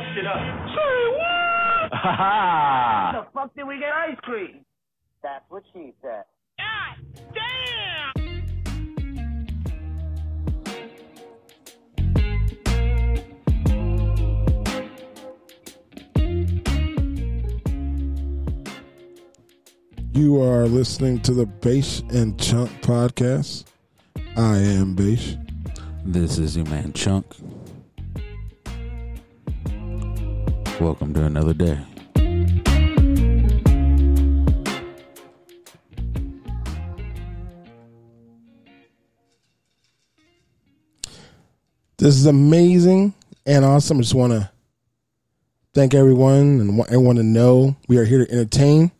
fucked it up. Say what? Ha ha! The fuck did we get ice cream? That's what she said. God damn! You are listening to the Bash and Chunk podcast. I am Bash. This is your man Chunk. Welcome to another day. This is amazing and awesome. I just want to thank everyone and want everyone to know we are here to entertain.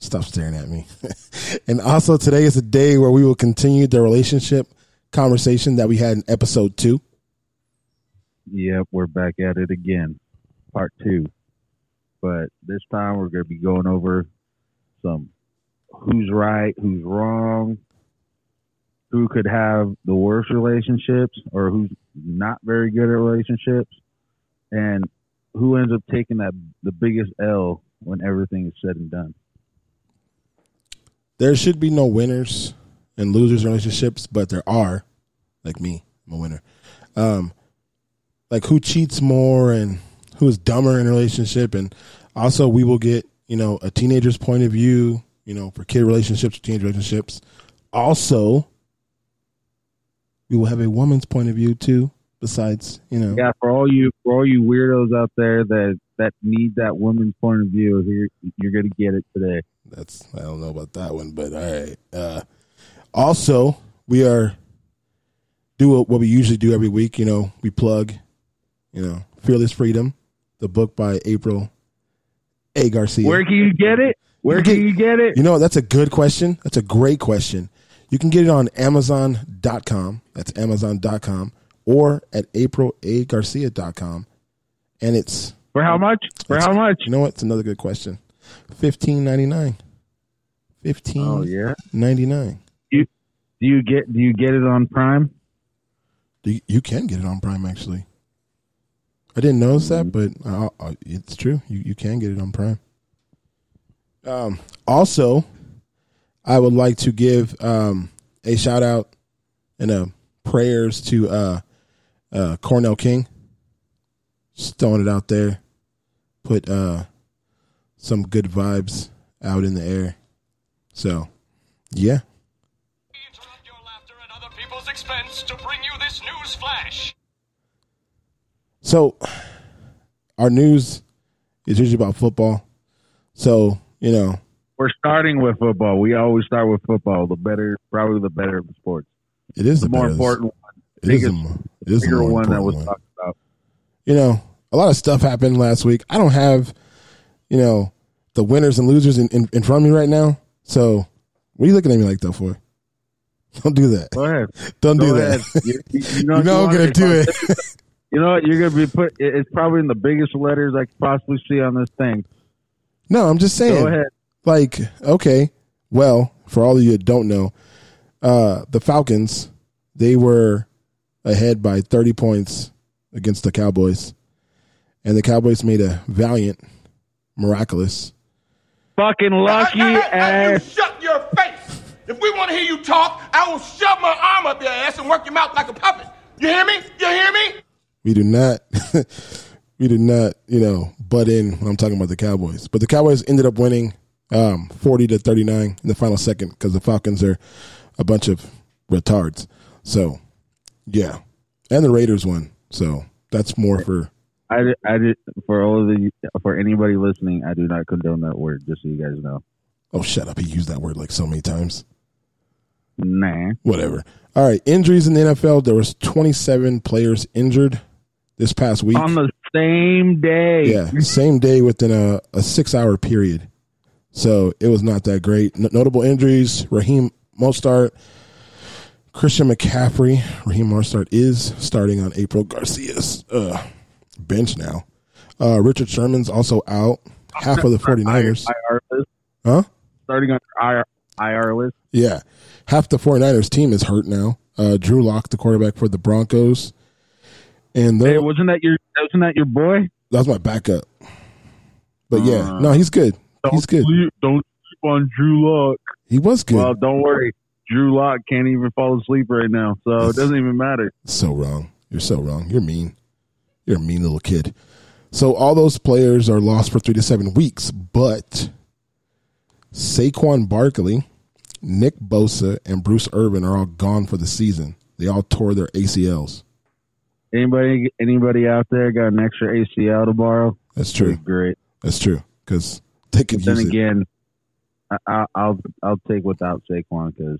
Stop staring at me. and also, today is a day where we will continue the relationship conversation that we had in episode two. Yep, we're back at it again, part two. But this time we're going to be going over some who's right, who's wrong, who could have the worst relationships, or who's not very good at relationships, and who ends up taking that the biggest L when everything is said and done. There should be no winners and losers relationships, but there are. Like me, I'm a winner. Um, like who cheats more and who is dumber in a relationship, and also we will get you know a teenager's point of view, you know, for kid relationships, teenage relationships. Also, we will have a woman's point of view too. Besides, you know, Yeah, for all you for all you weirdos out there that that need that woman's point of view, you're going to get it today. That's I don't know about that one, but all right. Uh, also, we are do what we usually do every week. You know, we plug, you know, Fearless Freedom, the book by April A. Garcia. Where can you get it? Where can you get it? You know, that's a good question. That's a great question. You can get it on Amazon.com. That's Amazon.com or at AprilAGarcia.com. And it's For how much? For how much? You know what? It's another good question. Fifteen ninety nine. Fifteen Oh yeah. ninety nine. Do you get do you get it on Prime? You, you can get it on Prime actually. I didn't notice that, but uh, uh, it's true. You you can get it on Prime. Um, also, I would like to give um, a shout out and a prayers to uh, uh, Cornell King. Just throwing it out there. Put uh, some good vibes out in the air. So, yeah. Interrupt your laughter at other people's expense to bring you this news flash. So, our news is usually about football. So, you know, We're starting with football. We always start with football. The better, probably the better of the sports. it is The the more better- important one, It is the biggest- it is the bigger one that was one. talked about. You know, a lot of stuff happened last week. I don't have, you know, the winners and losers in, in, in front of me right now. So, what are you looking at me like that for? Don't do that. Go ahead. Don't do Go that. You, you- you You know, know I'm want gonna do it. You know what? You're gonna be put. It's probably in the biggest letters I could possibly see on this thing. No, I'm just saying. Go ahead. Like, okay, well, for all of you that don't know, uh, the Falcons, they were ahead by 30 points against the Cowboys. And the Cowboys made a valiant, miraculous. Fucking lucky Hey, hey, hey, you ass. shut your face. If we want to hear you talk, I will shove my arm up your ass and work your mouth like a puppet. You hear me? You hear me? We do not, we do not, you know, butt in when I'm talking about the Cowboys. But the Cowboys ended up winning um, 40 to 39 in the final second because the Falcons are a bunch of retards. So, yeah. And the Raiders won. So that's more for I, did- I did for all of the for anybody listening. I do not condone that word. Just so you guys know. Oh, shut up. He used that word like so many times. Nah. Whatever. All right. Injuries in the NFL. There was 27 players injured this past week. On the same day. yeah. Same day within a, a six hour period. So it was not that great. N- notable injuries Raheem Mostert, Christian McCaffrey. Raheem Mostert is starting on April Garcia's uh, bench now. Uh, Richard Sherman's also out. Half of the 49ers. IR list. Huh? Starting on IR, IR list. Yeah. Half the 49ers team is hurt now. Uh, Drew Lock, the quarterback for the Broncos. And Hey, wasn't that your wasn't that your boy? That was my backup. But yeah, Uh, no, he's good. He's good. Sleep, don't sleep on Drew Lock. He was good. Well, don't worry. Drew Lock can't even fall asleep right now, so it doesn't even matter. So wrong. You're so wrong. You're mean. You're a mean little kid. So all those players are lost for three to seven weeks, but Saquon Barkley, Nick Bosa, and Bruce Irvin are all gone for the season. They all tore their ACLs. Anybody, anybody out there got an extra ACL to borrow? That's true. Great. That's true. Because they could But then use it. again, I, I, I'll I'll take without Saquon because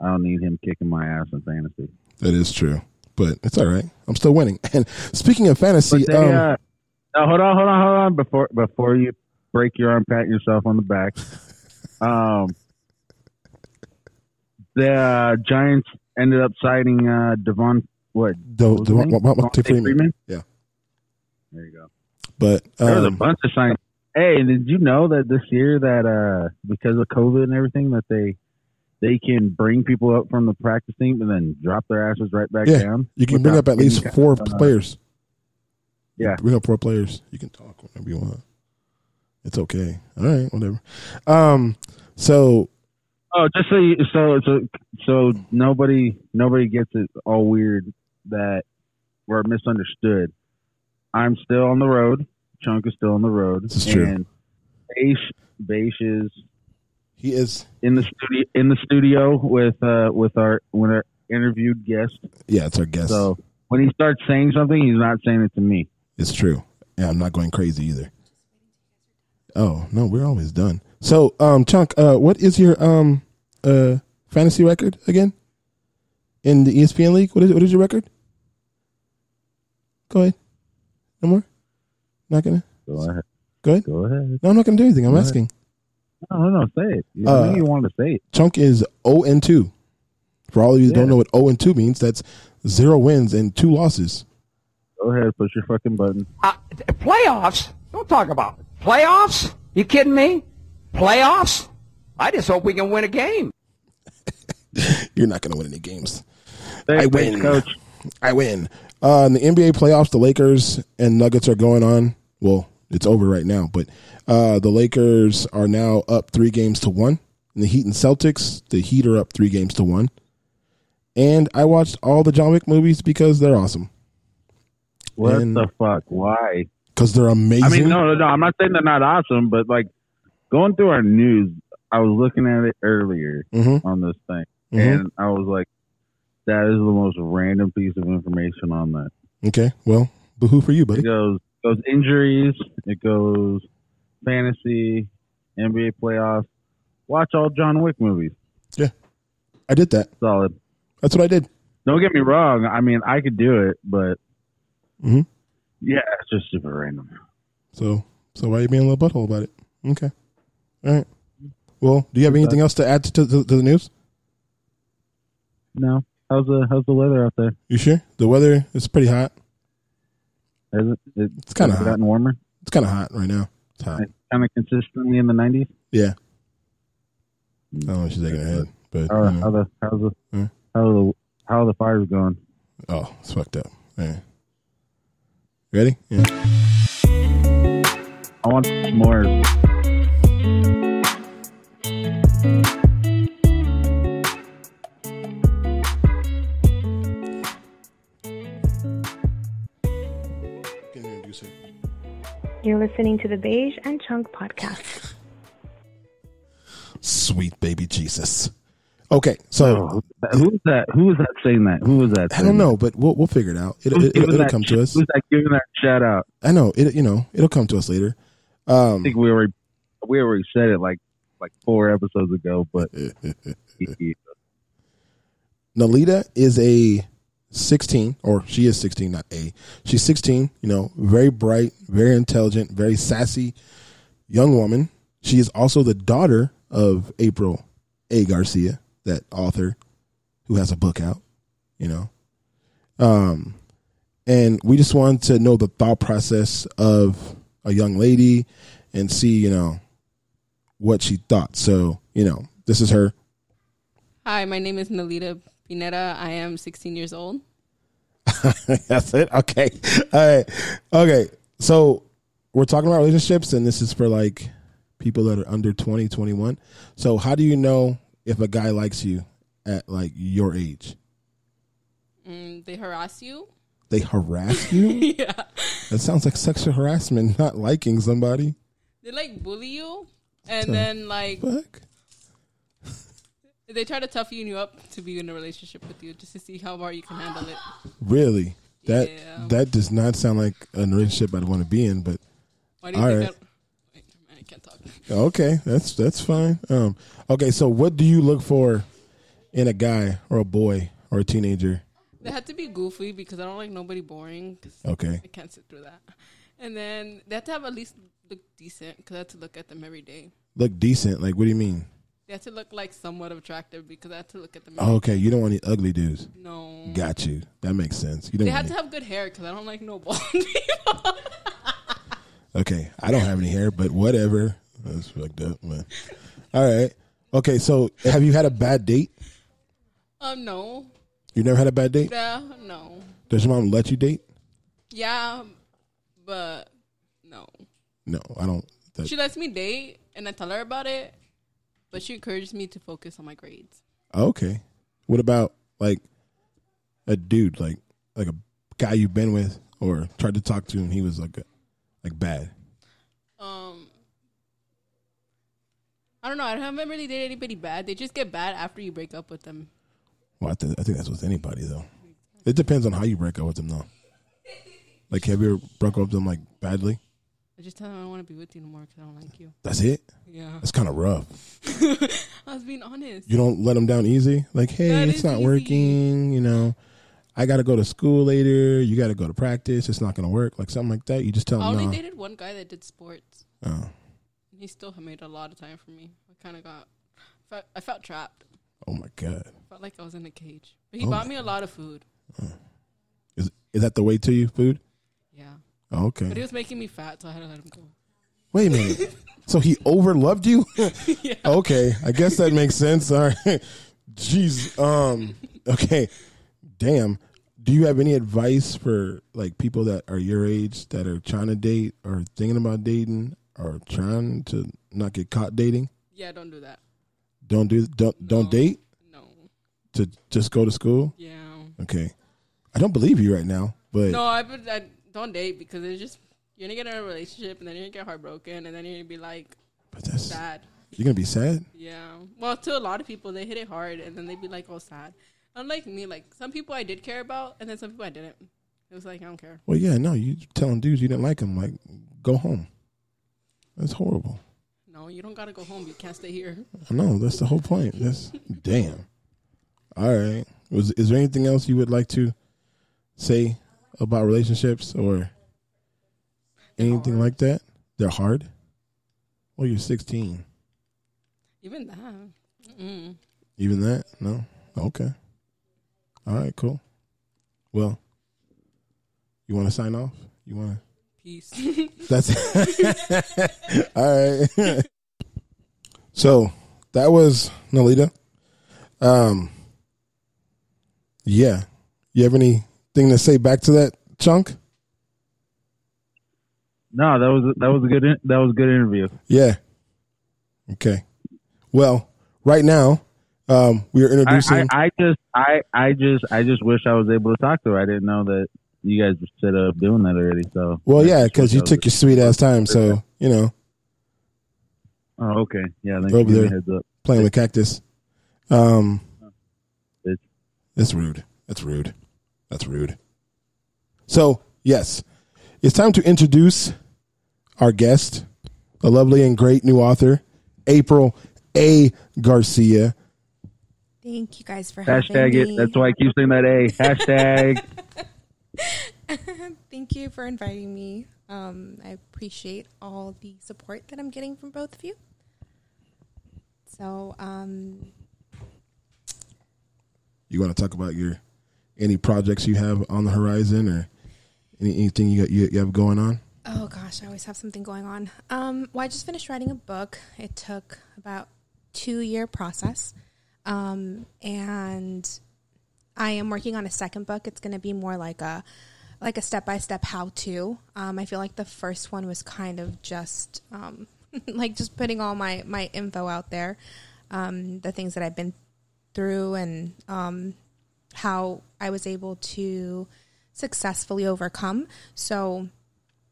I don't need him kicking my ass in fantasy. That is true. But it's all right. I'm still winning. And speaking of fantasy, they, um, uh, no, hold on, hold on, hold on. Before before you break your arm, pat yourself on the back. Um, the uh, Giants ended up signing uh, Devon. What? Do- what was his Devon- name? Devon- Devontae Devonta Freeman. Yeah. There you go. but There was a um, bunch of signs. Hey, did you know that this year that uh because of COVID and everything that they they can bring people up from the practice team and then drop their asses right back Yeah, down? you can bring up at least four players. Yeah. Bring up four players. You can talk whenever you want. It's okay. All right, whatever. Um, so Oh, just so you, so so so nobody nobody gets it all weird that we're misunderstood. I'm still on the road. Chunk is still on the road. This is true. And Baish is he is in the studio in the studio with uh with our with our interviewed guest. yeah, it's our guest. So when he starts saying something, he's not saying it to me. It's true. Yeah, I'm not going crazy either. Oh no, we're always done. So, um, Chunk, uh, what is your um uh fantasy record again? In the ESPN league, what is what is your record? Go ahead. No more. Not gonna. Go ahead. Go ahead. Go ahead. No, I'm not gonna do anything. I'm Go ahead. asking. No, no, no. Say it. You, Uh, you wanted to say it. Chunk is 0 and 2. For all of you that don't know what 0 and 2 means, that's zero wins and two losses. Go ahead. Push your fucking button. Uh, playoffs? Don't talk about it. playoffs. You kidding me? Playoffs? I just hope we can win a game. You're not going to win any games. Thanks, I win. coach. I win. Uh, in the NBA playoffs, the Lakers and Nuggets are going on. Well, it's over right now, but uh, the Lakers are now up three games to one. And the Heat and Celtics, the Heat are up three games to one. And I watched all the John Wick movies because they're awesome. What And- the fuck? Why? Because they're amazing. I mean, no, no, no. I'm not saying they're not awesome, but like going through our news, I was looking at it earlier Mhm. on this thing, Mhm. and I was like, "That is the most random piece of information on that." Okay, well, boo-hoo for you, buddy. It goes goes injuries, it goes fantasy, NBA playoffs. Watch all John Wick movies. Yeah, I did that. Solid. That's what I did. Don't get me wrong. I mean, I could do it, but Mhm. yeah, it's just super random. So, so why are you being a little butthole about it? Okay, all right. Well, do you have anything else to add to, to, to the news? No, how's the how's the weather out there? You sure? The weather is pretty hot. Has it? it It's has hot. gotten warmer. It's kind of hot right now. It's hot. Kind of consistently in the 90s. Yeah. I don't know if she's taking her head, but How, know. how the how's the Hmm. how the how are the fires going? oh, it's fucked up. Right. Ready? Yeah. I want more. You're listening to the Beige and Chunk podcast. Sweet baby Jesus. Okay, so Who's that? Who was that saying that? Who was that? I don't know, but we'll we'll figure it out. It, Who's it, giving will come sh- to us. Who's that giving that shout out? I know it. You know, it'll come to us later. I Um, think we already we already said it like like four episodes ago, but Nalita is a 16, or she is 16, not a. She's 16, you know, very bright, very intelligent, very sassy young woman. She is also the daughter of April A. Garcia, that author who has a book out, you know. Um, and we just wanted to know the thought process of a young lady and see, you know, what she thought. So, you know, this is her. Hi, my name is Nalita Pineda. I am 16 years old. That's it. Okay. All right. Okay. So we're talking about relationships, and this is for like people that are under 20, 21. So how do you know if a guy likes you at like your age? Mm, they harass you. They harass you? yeah. That sounds like sexual harassment, not liking somebody. They like bully you, and So- then like Fuck. They try to toughen you up to be in a relationship with you, just to see how far you can handle it. Really? That Yeah. that does not sound like a relationship I'd want to be in, but Why do you all think right. that? Wait, I can't talk. Okay, that's that's fine. Um, okay, so what do you look for in a guy or a boy or a teenager? They have to be goofy because I don't like nobody boring. Okay. I can't sit through that. And then they have to have at least look decent because I have to look at them every day. Look decent. Like, what do you mean? They have to look like somewhat attractive because I have to look at them. Oh, okay, you don't want any ugly dudes. No. Got you. That makes sense. You don't. They have to have good hair because I don't like no bald people. okay, I don't have any hair, but whatever. That's fucked up, man. All right. Okay, so have you had a bad date? um, no. You never had a bad date? Yeah, no. Does your mom let you date? Yeah, but no. No, I don't. That, She lets me date, and I tell her about it, but she encourages me to focus on my grades. okay. What about like a dude, like like a guy you've been with or tried to talk to, and he was like a, like bad? Um, I don't know. I haven't really dated anybody bad. They just get bad after you break up with them. Well, I, th- I think that's with anybody though. It depends on how you break up with them though. Like, have you ever broke up with them like badly? I just tell them I don't want to be with you no more because I don't like you. That's it. Yeah. That's kind of rough. I was being honest. You don't let them down easy. Like, hey, That it's not easy. working. You know, I got to go to school later. You got to go to practice. It's not going to work. Like something like that. You just tell him. I them only no. dated one guy that did sports. Oh. He still made a lot of time for me. I kind of got, felt, I felt trapped. Oh my god. felt like I was in a cage. But he Oh bought me a lot of food. Oh. Is is that the way to you? Food? Yeah. Oh, okay. But he was making me fat, so I had to let him go. Wait a minute. so he overloved you? Yeah. Okay, I guess that makes sense. All right. Jeez. Um. Okay. Damn. Do you have any advice for like people that are your age that are trying to date or thinking about dating or trying to not get caught dating? Yeah, don't do that. Don't do don't don't date. No. To just go to school. Yeah. Okay. I don't believe you right now, but No, I, I don't date because it's just you're gonna get in a relationship and then you're gonna get heartbroken and then you're gonna be like but that's sad. you're gonna be sad. Yeah. Well, to a lot of people, they hit it hard and then they'd be like, "Oh, sad." Unlike me, like some people I did care about, and then some people I didn't. It was like I don't care. Well, yeah, no, you telling dudes you didn't like them, like go home. That's horrible. No, you don't gotta go home. You can't stay here. I know that's the whole point. That's damn. All right. Was is there anything else you would like to say about relationships or anything like that? They're hard. Well, you're 16. Even that. Mm. Even that? No. Okay. All right. Cool. Well, you want to sign off? You want to? Peace. That's all right. so that was Nolita. Um, yeah. You have anything to say back to that chunk? No, that was that was a good that was a good interview. Yeah. Okay. Well, right now, um, we are introducing. I, I just I I just I just wish I was able to talk to her. I didn't know that you guys were set up doing that already. So well, yeah, because you took your sweet ass time, so you know, Oh, okay. Yeah, thanks over for giving me there heads up. playing with cactus. Um, it's rude. That's rude. That's rude. So yes, it's time to introduce our guest, a lovely and great new author, April A. Garcia. Thank you guys for having Hashtag me. it. That's why I keep saying that A. Hashtag. Thank you for inviting me. Um, I appreciate all the support that I'm getting from both of you. So, um, You want to talk about your any projects you have on the horizon or any, anything you got you, you have going on? oh gosh, I always have something going on. Um, well, I just finished writing a book. It took about two year process, um, and I am working on a second book. It's going to be more like a like a step by step how to. Um, I feel like the first one was kind of just um, like just putting all my my info out there, um, the things that I've been through, and um, how I was able to successfully overcome. So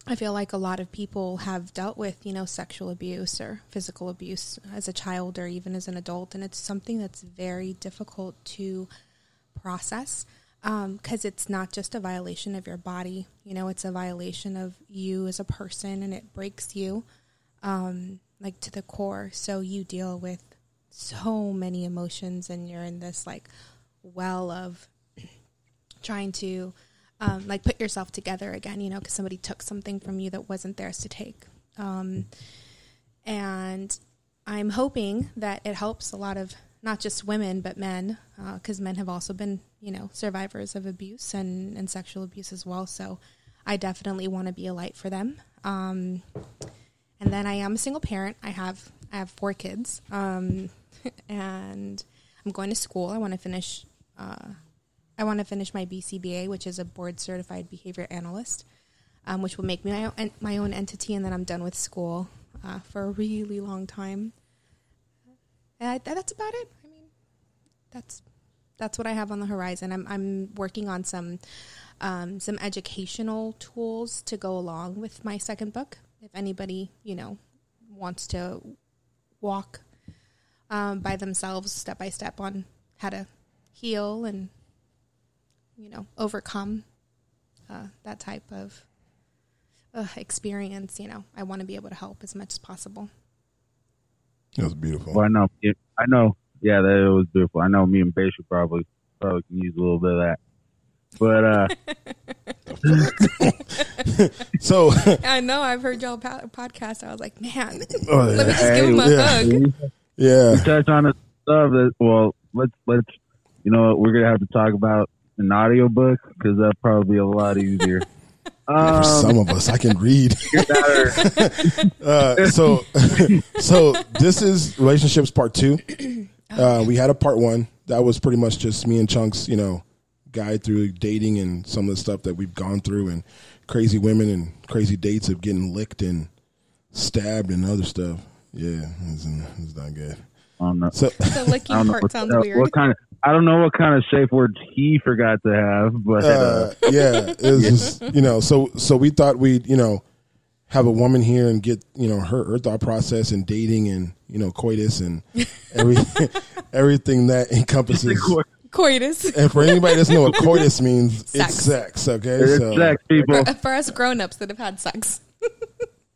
I feel like a lot of people have dealt with, you know, sexual abuse or physical abuse as a child or even as an adult, and it's something that's very difficult to process because it's not just a violation of your body, you know, it's a violation of you as a person, and it breaks you um, like to the core. So you deal with so many emotions, and you're in this like well of trying to um, like put yourself together again, you know, because somebody took something from you that wasn't theirs to take. Um, and I'm hoping that it helps a lot of not just women but men, because men have also been, you know, survivors of abuse and, and sexual abuse as well. So I definitely want to be a light for them. Um, and then I am a single parent. I have I have four kids, um, and I'm going to school. I want to finish. Uh, I want to finish my BCBA, which is a board certified behavior analyst, um, which will make me my own, my own entity, and then I'm done with school uh, for a really long time. And I, that's about it. I mean, that's that's what I have on the horizon. I'm I'm working on some um, some educational tools to go along with my second book. If anybody you know wants to walk um, by themselves step by step on how to heal and you know overcome uh, that type of uh, experience, you know, I want to be able to help as much as possible. That's beautiful. Well, I know. It, I know. Yeah, that it was beautiful. I know. Me and Bay should probably probably can use a little bit of that. But uh so I know I've heard y'all po- podcast. I was like, man, Oh, let me just Hey, give him a yeah. hug. yeah, we touch on the stuff that well, let's let's you know what, we're gonna have to talk about an audio book because that'll probably be a lot easier. for Um, some of us, I can read. uh, so, so this is relationships part two. Uh, we had a part one that was pretty much just me and Chunks, you know, guide through dating and some of the stuff that we've gone through and crazy women and crazy dates of getting licked and stabbed and other stuff. Yeah, it's, it's not good. I don't know. So, The licking part sounds weird. what kind of I don't know what kind of safe words he forgot to have, but uh, uh, yeah, it was just you know, so so we thought we'd you know have a woman here and get you know her her thought process and dating and you know coitus and every everything that encompasses. Coitus. And for anybody that doesn't know what coitus means, Sex. it's sex. Okay, it's so sex, people. For us grown ups that have had sex.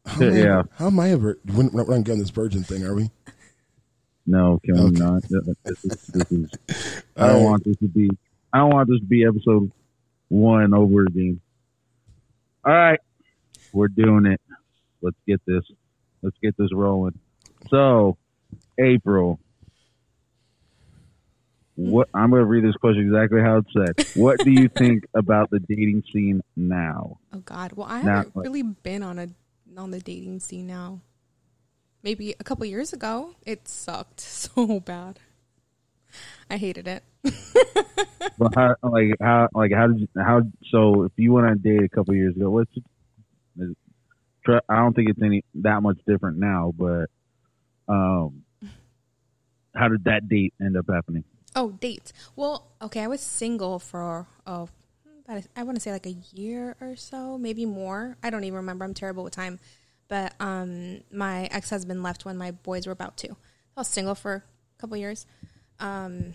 how am I- Yeah. how am I ever? We're not getting this virgin thing, are we? No, can we not? This is, this is, I don't right. want this to be. I don't want this to be episode one over again. All right, we're doing it. Let's get this. Let's get this rolling. So, April. What I'm going to read this question exactly how it said. What do you think about the dating scene now? Oh God. Well, I Nah, haven't like- really been on a on the dating scene now. Maybe a couple years ago, it sucked so bad. I hated it. Well, how, like how like how did you how so if you went on a date a couple years ago, what's I don't think it's any that much different now, but um, how did that date end up happening? Oh, dates. Well, okay, I was single for oh, about a- I want to say like a year or so, maybe more. I don't even remember. I'm terrible with time. But um, my ex husband left when my boys were about two. I was single for a couple years, um,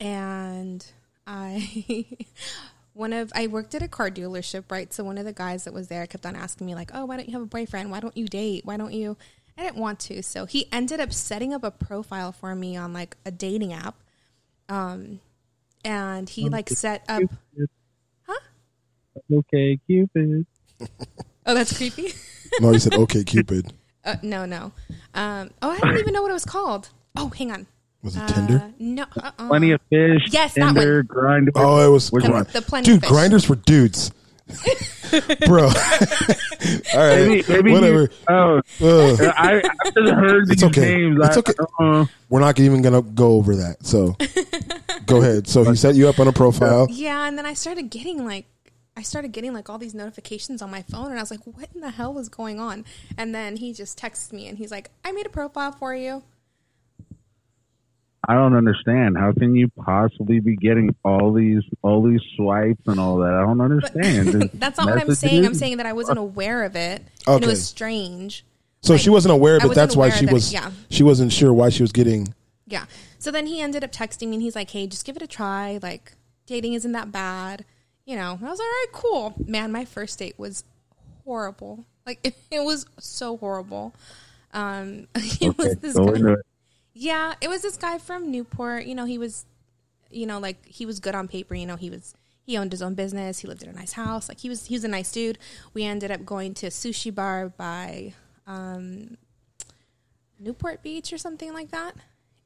and I one of I worked at a car dealership, right? So one of the guys that was there kept on asking me like, "Oh, why don't you have a boyfriend? Why don't you date? Why don't you?" I didn't want to, so he ended up setting up a profile for me on like a dating app, um, and he like set up. Huh? Okay, Cupid. Oh, that's creepy. No, you said okay, Cupid. Uh, no, no. Um, oh, I don't even know what it was called. Oh, hang on. Was it Uh, Tinder? No. Uh-uh. Plenty of fish. Yes, that Tinder, Grindr. Oh, it was Which come one? on. The Plenty dude. Fish. Grindr's for dudes, bro. All right, Maybe, maybe whatever. You, oh, Ugh. I, I just heard It's these okay. names. It's I, okay. Uh, We're not even gonna go over that. So go ahead. So he set you up on a profile. Yeah, and then I started getting like, I started getting like all these notifications on my phone, and I was like, "What in the hell was going on?" And then he just texts me, and he's like, "I made a profile for you." I don't understand. How can you possibly be getting all these all these swipes and all that? I don't understand. That's not what I'm saying. I'm saying that I wasn't aware of it, and Okay. it was strange. So she wasn't aware of it. That's why she that- was. yeah. She wasn't sure why she was getting. Yeah. So then he ended up texting me and he's like, hey, just give it a try. Like, dating isn't that bad. You know, I was all right, cool. Man, my first date was horrible. Like, it, it was so horrible. Um, it was this guy. Yeah, it was this guy from Newport. You know, he was, you know, like he was good on paper. You know, he was he owned his own business. He lived in a nice house. Like he was he was a nice dude. We ended up going to a sushi bar by um, Newport Beach or something like that.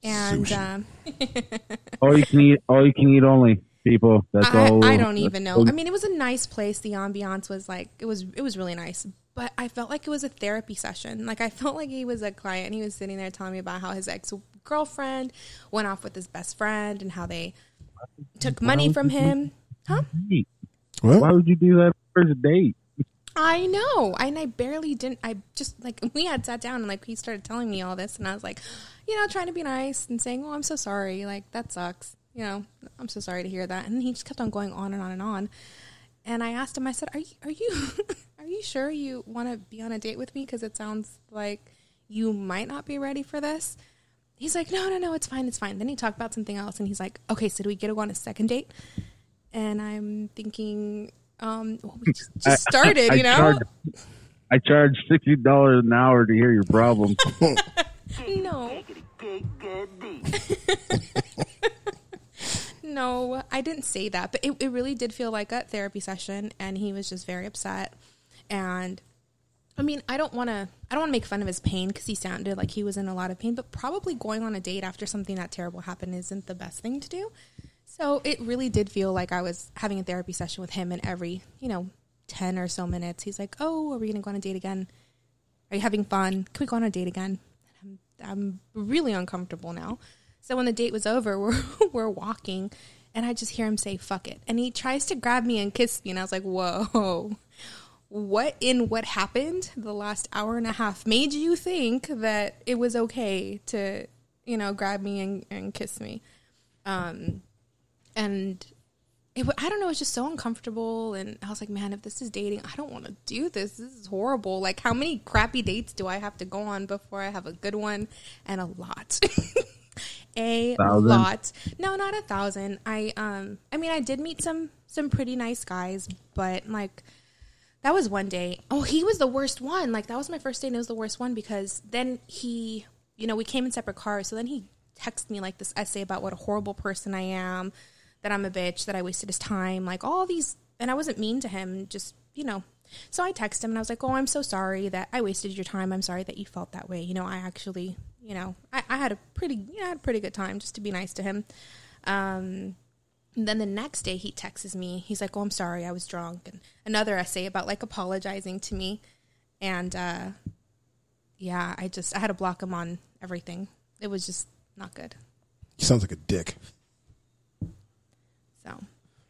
And Sushi. um, All you can eat, all you can eat only people. That's I, all. I don't even know. all- I mean, it was a nice place. The ambiance was like it was it was really nice. But I felt like it was a therapy session. Like I felt like he was a client. And he was sitting there telling me about how his ex girlfriend went off with his best friend and how they took money from him. Huh? What? Why would you do that first date? I know. And I barely didn't. I just like we had sat down and like he started telling me all this, and I was like, you know, trying to be nice and saying, "Oh, I'm so sorry. Like that sucks. You know, I'm so sorry to hear that." And he just kept on going on and on and on. And I asked him. I said, "Are you are you are you sure you want to be on a date with me? Because it sounds like you might not be ready for this." He's like, "No, no, no. It's fine. It's fine." Then he talked about something else, and he's like, "Okay, so do we get to go on a second date?" And I'm thinking, um, well, we just, just started, I you know. charge- I charge sixty dollars an hour to hear your problem. No. No, I didn't say that, but it, it really did feel like a therapy session, and he was just very upset. And I mean, I don't want to, I don't want to make fun of his pain because he sounded like he was in a lot of pain, but probably going on a date after something that terrible happened isn't the best thing to do. So it really did feel like I was having a therapy session with him, and every, you know, 10 or so minutes, he's like, Oh, are we going to go on a date again? Are you having fun? Can we go on a date again? I'm, I'm really uncomfortable now. So when the date was over, we're, we're walking, and I just hear him say, fuck it. And he tries to grab me and kiss me, and I was like, whoa. What in what happened the last hour and a half made you think that it was okay to, you know, grab me and, and kiss me? Um, and it, I don't know, it's just so uncomfortable. And I was like, man, if this is dating, I don't want to do this. This is horrible. Like, how many crappy dates do I have to go on before I have a good one? And a lot. a Thousand? lot. No, not a thousand. I, um, I mean, I did meet some, some pretty nice guys, but like, that was one day. Oh, he was the worst one. Like, that was my first date, and it was the worst one because then he, you know, we came in separate cars. So then he texted me like this essay about what a horrible person I am, that I'm a bitch, that I wasted his time, like all these. And I wasn't mean to him, just, you know. So I texted him and I was like, oh, I'm so sorry that I wasted your time. I'm sorry that you felt that way. You know, I actually, you know, I, I had a pretty, you know, I had a pretty good time just to be nice to him. Um, and then the next day he texts me. He's like, "Oh, I'm sorry, I was drunk." And another essay about like apologizing to me. And uh yeah, I just I had to block him on everything. It was just not good. He sounds like a dick. So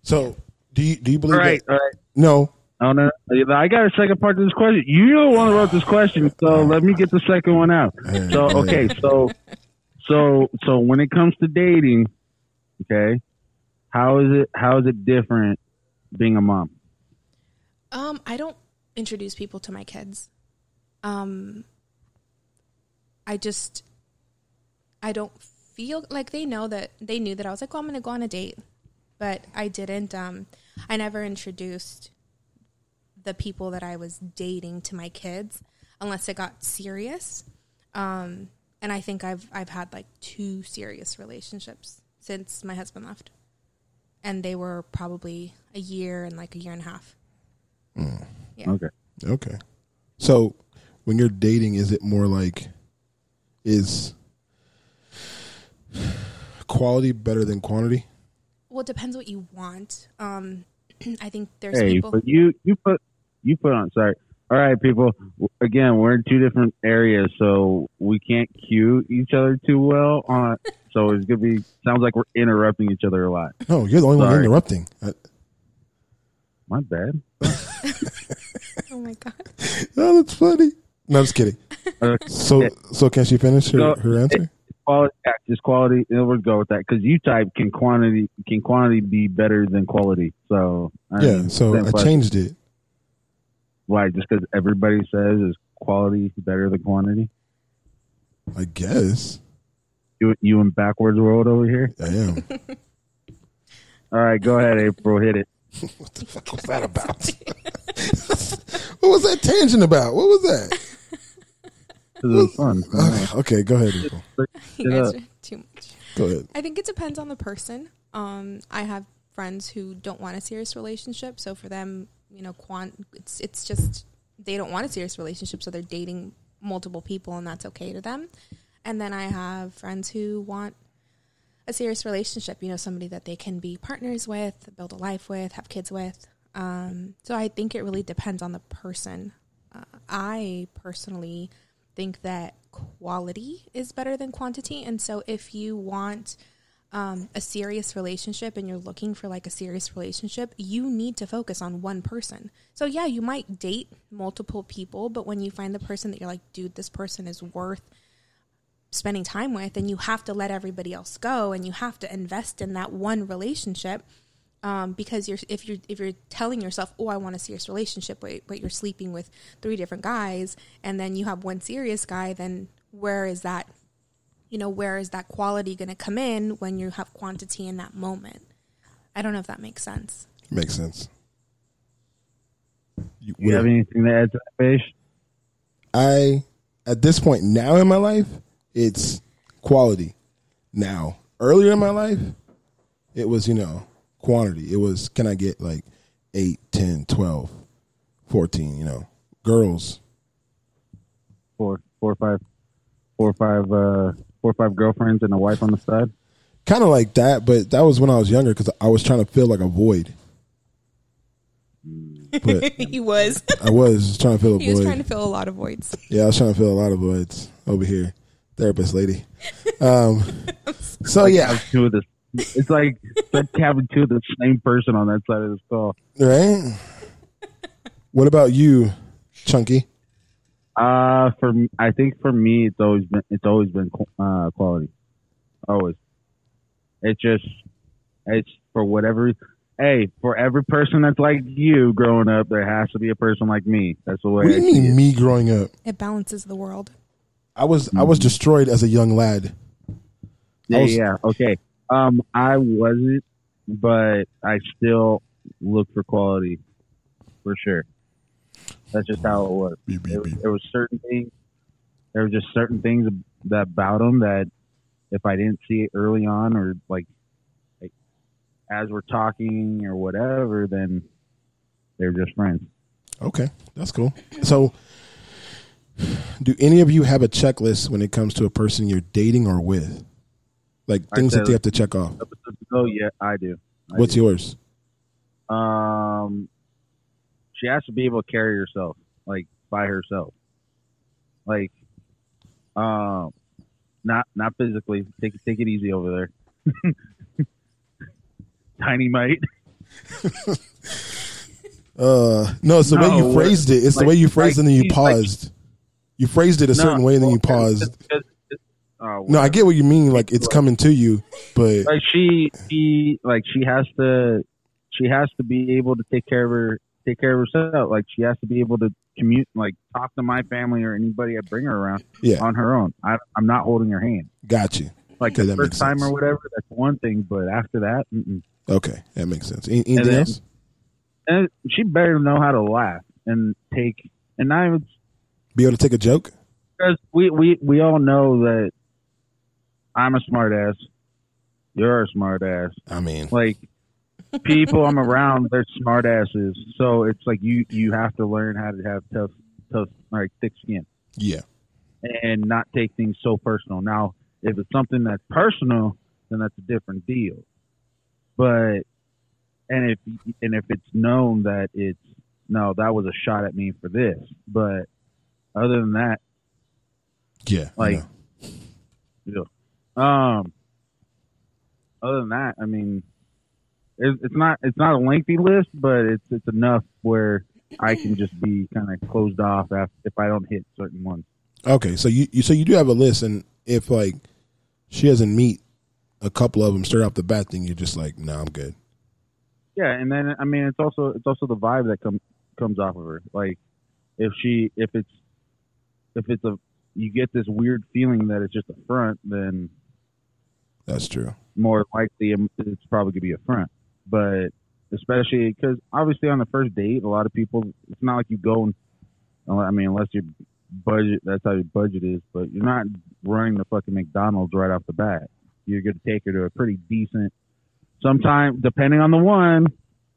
So do you do you believe All right, that? all right. No. Oh no! I got a second part to this question. You the one who wrote this question, so let me get the second one out. So okay, so so so when it comes to dating, okay, how is it how is it different being a mom? Um, I don't introduce people to my kids. Um, I just, I don't feel like they know that they knew that I was like, oh, I'm going to go on a date, but I didn't. Um, I never introduced the people that I was dating to my kids unless it got serious. Um, and I think I've I've had like two serious relationships since my husband left, and they were probably a year and like a year and a half. Yeah. Okay. Okay. So when you're dating, is it more like is quality better than quantity? Well, it depends what you want. Um, I think there's Hey, people. but you you put you put on sorry. All right, people. Again, we're in two different areas, so we can't cue each other too well. On so it's gonna be sounds like we're interrupting each other a lot. No, you're the only one interrupting. I, my bad. Oh my god. Oh, that's funny. No, I'm just kidding. So, so can she finish her, So, her answer? Quality, yeah, just quality. and We'll go with that because you type can quantity can quantity be better than quality. So I Yeah. mean, So I question. changed it. Why? Just because everybody says is quality better than quantity? I guess You you in backwards world over here? I am. All right, go ahead, April. Hit it. what the fuck was that about? what was that tangent about? What was that? It was fun. Okay, okay, go ahead, April. You guys are too much. Go ahead. I think it depends on the person. Um, I have friends who don't want a serious relationship, so for them, you know, quant it's it's just they don't want a serious relationship, so they're dating multiple people, and that's okay to them. And then I have friends who want a serious relationship, you know, somebody that they can be partners with, build a life with, have kids with. Um, so I think it really depends on the person. Uh, I personally think that quality is better than quantity. And so if you want um, a serious relationship and you're looking for like a serious relationship, you need to focus on one person. So yeah, you might date multiple people, but when you find the person that you're like, dude, this person is worth spending time with, and you have to let everybody else go and you have to invest in that one relationship. Um, because you're if you're if you're telling yourself, oh, I want a serious relationship, but, but you're sleeping with three different guys, and then you have one serious guy, then where is that? You know, where is that quality going to come in when you have quantity in that moment? I don't know if that makes sense. Makes sense. You, You have anything to add to that, Beige? I at this point now in my life, it's quality. Now, earlier in my life, it was, you know, quantity. It was can I get like 8, 10, 12, 14, you know, girls. Four, four, five, four, five, uh, four, or five girlfriends and a wife on the side. Kind of like that, but that was when I was younger cuz I was trying to fill like a void. But he was. I was trying to fill a void. he was trying to fill a lot of voids. Yeah, I was trying to fill a lot of voids over here. Therapist lady. Um, so yeah, Have two of the. It's like it's having two of the same person on that side of the skull. right? What about you, Chunky? Uh, for me, I think for me, it's always been it's always been uh, quality. Always. It's just it's for whatever. Hey, for every person that's like you growing up, there has to be a person like me. That's the way. What do you see mean, it. me growing up? It balances the world. I was I was destroyed as a young lad. Yeah, was- yeah, okay. Um, I wasn't, but I still look for quality for sure. That's just how it was. There, there was certain things. There were just certain things that about them that if I didn't see it early on, or like, like as we're talking or whatever, then they're just friends. Okay, that's cool. So, do any of you have a checklist when it comes to a person you're dating or with? Like things that you have to check off. Oh yeah, I do. I What's do. yours? Um, she has to be able to carry herself, like by herself, like, um, not not physically. Take take it easy over there. Tiny mite. Uh, no, it's the way you phrased it. It's the way you phrased it and then you like- like- paused. you phrased it a certain No, way and then you paused. it's- it's- it's- oh, No, I get what you mean. Like it's coming to you, but like she she like she has to she has to be able to take care of her take care of herself like she has to be able to commute like talk to my family or anybody i bring her around Yeah. on her own I, i'm not holding her hand got you. like the first time sense. or whatever that's one thing but after that mm-mm. Okay, that makes sense. Anything And then- else? and she better know how to laugh and take and not even Be able to take a joke. because we, we we all know that i'm a smart ass you're a smart ass I mean, like people I'm around, they're smart asses. So it's like you you have to learn how to have tough tough like thick skin yeah, and not take things so personal. Now, if it's something that's personal, then that's a different deal. But and if and if it's known that it's no, that was a shot at me for this. But other than that, yeah. Like know. yeah. um other than that, I mean It's, it's not it's not a lengthy list, but it's it's enough where I can just be kind of closed off if, if I don't hit certain ones. Okay, so you, you so you do have a list, and if like she doesn't meet a couple of them straight off the bat, then you're just like, no, I'm good. Yeah, and then I mean it's also it's also the vibe that comes comes off of her. Like if she if it's if it's a you get this weird feeling that it's just a front, then That's true. more likely um, it's probably gonna be a front. But especially because obviously on the first date, a lot of people it's not like you go and uh, I mean unless your budget that's how your budget is, but you're not running the fucking McDonald's right off the bat. You're gonna take her to a pretty decent. Sometime depending on the one,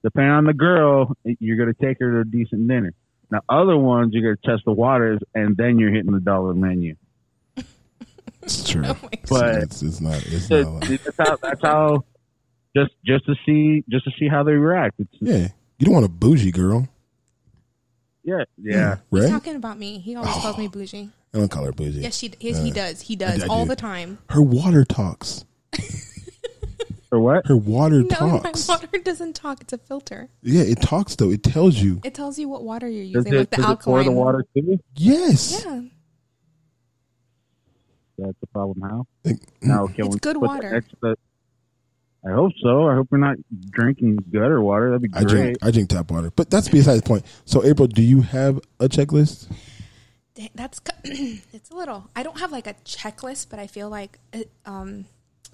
depending on the girl, you're gonna take her to a decent dinner. Now other ones you're gonna test the waters and then you're hitting the dollar menu. It's true, But it's, it's not. It's not. Like, that's how. That's how. Just just to see just to see how they react. It's, yeah, you don't want a bougie girl, yeah, yeah. He's right? talking about me. He always calls me bougie. I don't call her bougie. Yes, she. Yes, he Uh, does. He does do- I all do. the time. Her water talks. For what? Her water No, talks. my water doesn't talk. It's a filter. Yeah, it talks though. It tells you. It tells you what water you're Does using, it, like the does it pour the water too? Yes. Yeah, That's the problem. How? Like, Now can It's we good put the water. Extra, I hope so. I hope we're not drinking gutter water. That'd be I great. drink. I drink tap water, but that's beside the point. So, April, do you have a checklist? Dang, that's it's a little. I don't have like a checklist, but I feel like it, um,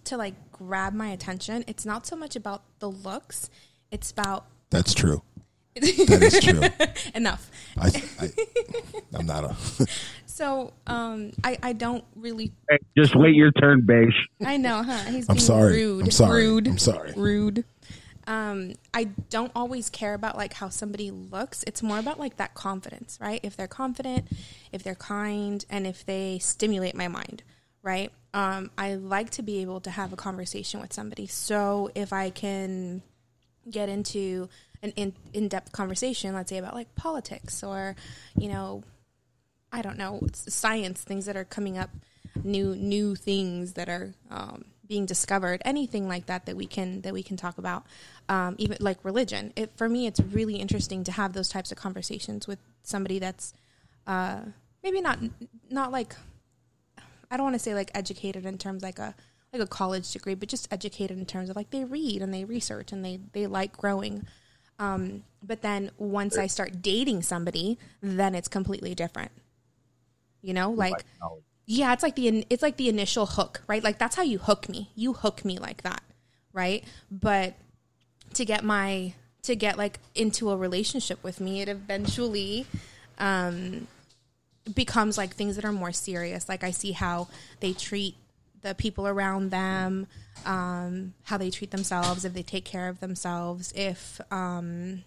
to like grab my attention. It's not so much about the looks. It's about That's true. That is true. enough. I, I, I'm not a. So um, I I don't really. Hey, just wait your turn, beige. I know, huh? He's I'm being sorry. rude. I'm sorry. Rude. I'm sorry. Rude. Um, I don't always care about like how somebody looks. It's more about like that confidence, right? If they're confident, if they're kind, and if they stimulate my mind, right? Um, I like to be able to have a conversation with somebody. So if I can get into an in, in-depth conversation, let's say about like politics or, you know, I don't know, science, things that are coming up, new new things that are um, being discovered, anything like that that we can that we can talk about, um, even like religion. It, for me, it's really interesting to have those types of conversations with somebody that's uh, maybe not not like I don't want to say like educated in terms like a like a college degree, but just educated in terms of like they read and they research and they they like growing. Um, but then once I start dating somebody, then it's completely different. You know, like yeah, it's like the it's like the initial hook, right? Like that's how you hook me. You hook me like that, right? But to get my to get like into a relationship with me, it eventually um becomes like things that are more serious. Like I see how they treat the people around them, um, how they treat themselves, if they take care of themselves, if um,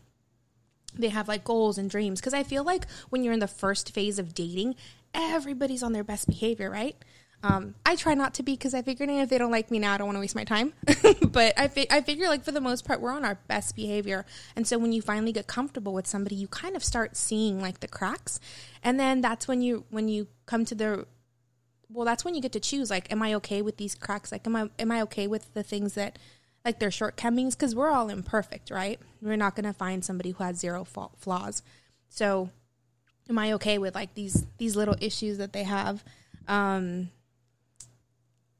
they have like goals and dreams. Because I feel like when you're in the first phase of dating, everybody's on their best behavior, right? Um, I try not to be because I figure if they don't like me now, I don't want to waste my time. but I, fi- I figure like for the most part, we're on our best behavior. And so when you finally get comfortable with somebody, you kind of start seeing like the cracks. And then that's when you when you come to the well, that's when you get to choose like, am I okay with these cracks? Like, am I am I okay with the things that like their shortcomings? Because we're all imperfect, right? We're not going to find somebody who has zero fa- flaws. So, am I okay with like these these little issues that they have? Um,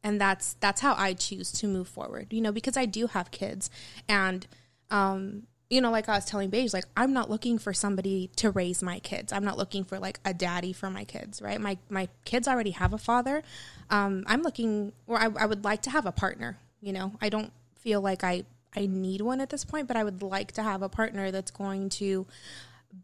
and that's that's how I choose to move forward. You know, because I do have kids, and um, you know, like I was telling Beige, like I'm not looking for somebody to raise my kids. I'm not looking for like a daddy for my kids, right? My my kids already have a father. Um, I'm looking, or I, I would like to have a partner. You know, I don't feel like I I need one at this point, but I would like to have a partner that's going to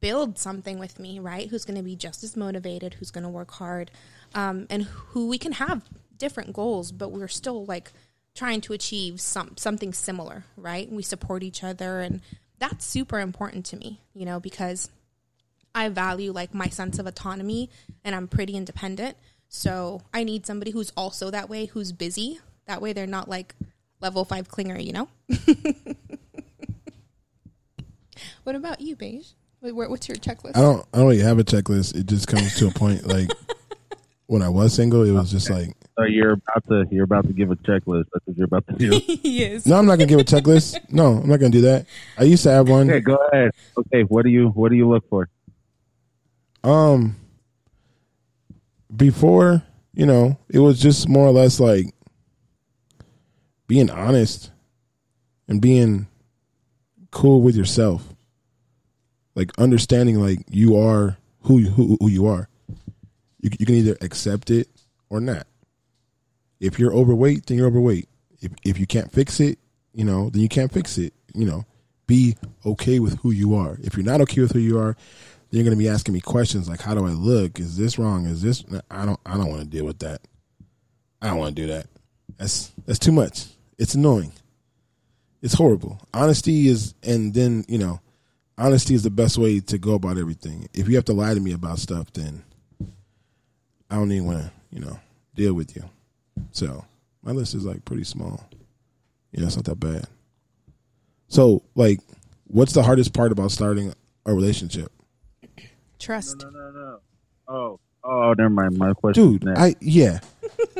build something with me, right? Who's going to be just as motivated, who's going to work hard, um, and who we can have different goals, but we're still like trying to achieve some something similar, right? We support each other, and that's super important to me, you know, because I value like my sense of autonomy, and I'm pretty independent. So I need somebody who's also that way, who's busy. That way, they're not like level five clinger, you know. what about you, Beige? What's your checklist? I don't. I don't really have a checklist. It just comes to a point like when I was single, it was just like So you're about to you're about to give a checklist. That's what you're about to do. yes. No, I'm not gonna give a checklist. No, I'm not gonna do that. I used to have one. Okay, go ahead. Okay, what do you what do you look for? Um, before you know, it was just more or less like being honest and being cool with yourself, like understanding like you are who you, who, who you are. You you can either accept it or not. If you're overweight, then you're overweight. If if you can't fix it, you know, then you can't fix it. You know, be okay with who you are. If you're not okay with who you are, then you're going to be asking me questions like, "How do I look? Is this wrong? Is this?" I don't. I don't want to deal with that. I don't want to do that. That's that's too much. It's annoying. It's horrible. Honesty is, and then you know, honesty is the best way to go about everything. If you have to lie to me about stuff, then I don't even want to, you know, deal with you. So my list is like pretty small. Yeah, it's not that bad. So, like, what's the hardest part about starting a relationship? Trust. No, no, no. Oh, oh, never mind. My question, Dude, I yeah.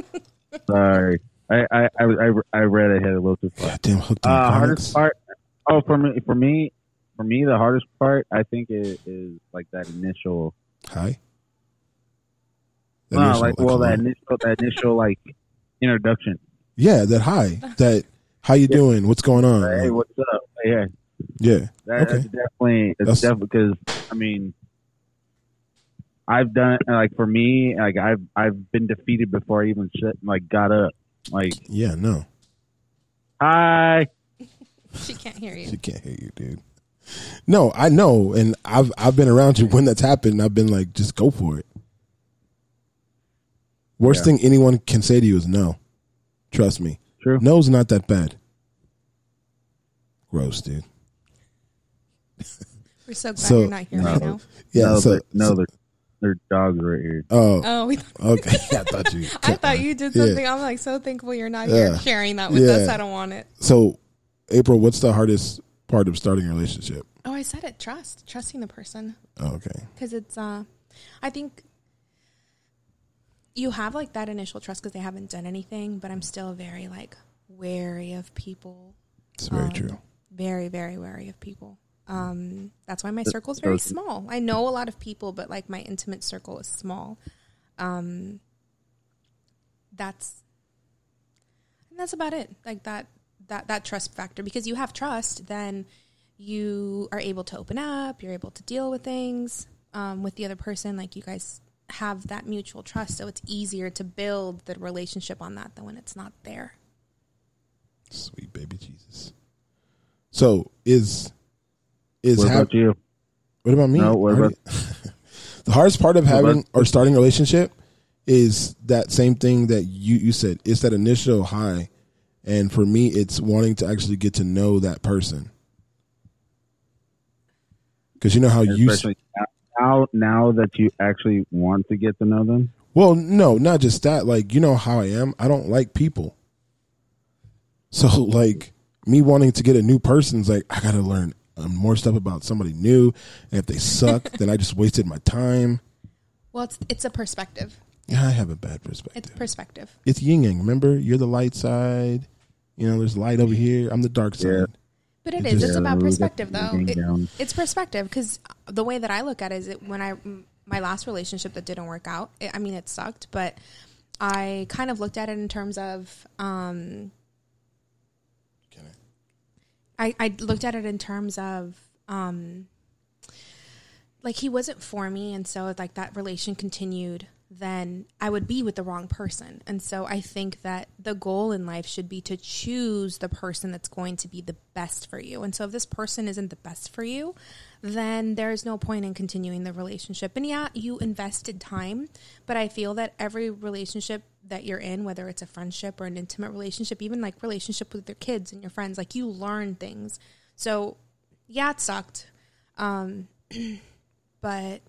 Sorry, I, I, I, I, I read ahead a little too far. Damn, hooked on Uh, hardest part. Oh, for me, for me, for me, the hardest part, I think, is, is like that initial. Hi. That No, initial, like well, hello? that initial, that initial like introduction. Yeah, that hi. That how you doing? What's going on? Hey, Like, what's up? Yeah, yeah. that, Okay. that's definitely that's That's- definitely because I mean, I've done like for me, like I've I've been defeated before I even shit, like got up. Like Yeah, no. hi, She can't hear you. She can't hear you, dude. No, I know, and I've I've been around you when that's happened. I've been like, just go for it. Worst Yeah. thing anyone can say to you is no. Trust me. True. No's not that bad. Gross, dude. We're so glad So- you're not here right now. Yeah. no, so they're- no, they're, they're dogs right here. oh, Oh, we okay. I thought you. I thought you did Yeah. something. I'm like so thankful you're not here sharing that with Yeah. us. I don't want it. So, April, what's the hardest part of starting a relationship? Oh, I said it. Trust, trusting the person, Oh, okay. because it's. uh I think you have like that initial trust because they haven't done anything, but I'm still very like wary of people. It's very Um, true. Very, very wary of people. Um, that's why my circle is very small. I know a lot of people, but like my intimate circle is small. Um, that's and that's about it. Like that that that trust factor because you have trust, then you are able to open up. You're able to deal with things um, with the other person. Like you guys have that mutual trust, so it's easier to build the relationship on that than when it's not there. Sweet baby Jesus. So is is What hap- about you? What about me? No, what I already- the hardest part of having about- or starting a relationship is that same thing that you you said. It's that initial high, and for me, it's wanting to actually get to know that person. Because you know how you Especially now, now that you actually want to get to know them. Well, no, not just that. Like, you know how I am. I don't like people. So, like, me wanting to get a new person's like, I got to learn um, more stuff about somebody new. And if they suck, then I just wasted my time. Well, it's it's a perspective. Yeah, I have a bad perspective. It's perspective. It's yin yang. Remember, you're the light side. You know, there's light over here. I'm the dark side. Yeah. But it It is. It's about perspective, though. It- it's perspective because the way that I look at it is it, when I my last relationship that didn't work out. It, I mean, it sucked, but I kind of looked at it in terms of. Um, I I looked at it in terms of. Um, like he wasn't for me and so like that relation continued then i would be with the wrong person. And so i think that the goal in life should be to choose the person that's going to be the best for you. And so if this person isn't the best for you then there's no point in continuing the relationship. And yeah you invested time but i feel that every relationship that you're in whether it's a friendship or an intimate relationship even like relationship with your kids and your friends like you learn things. So yeah it sucked. Um but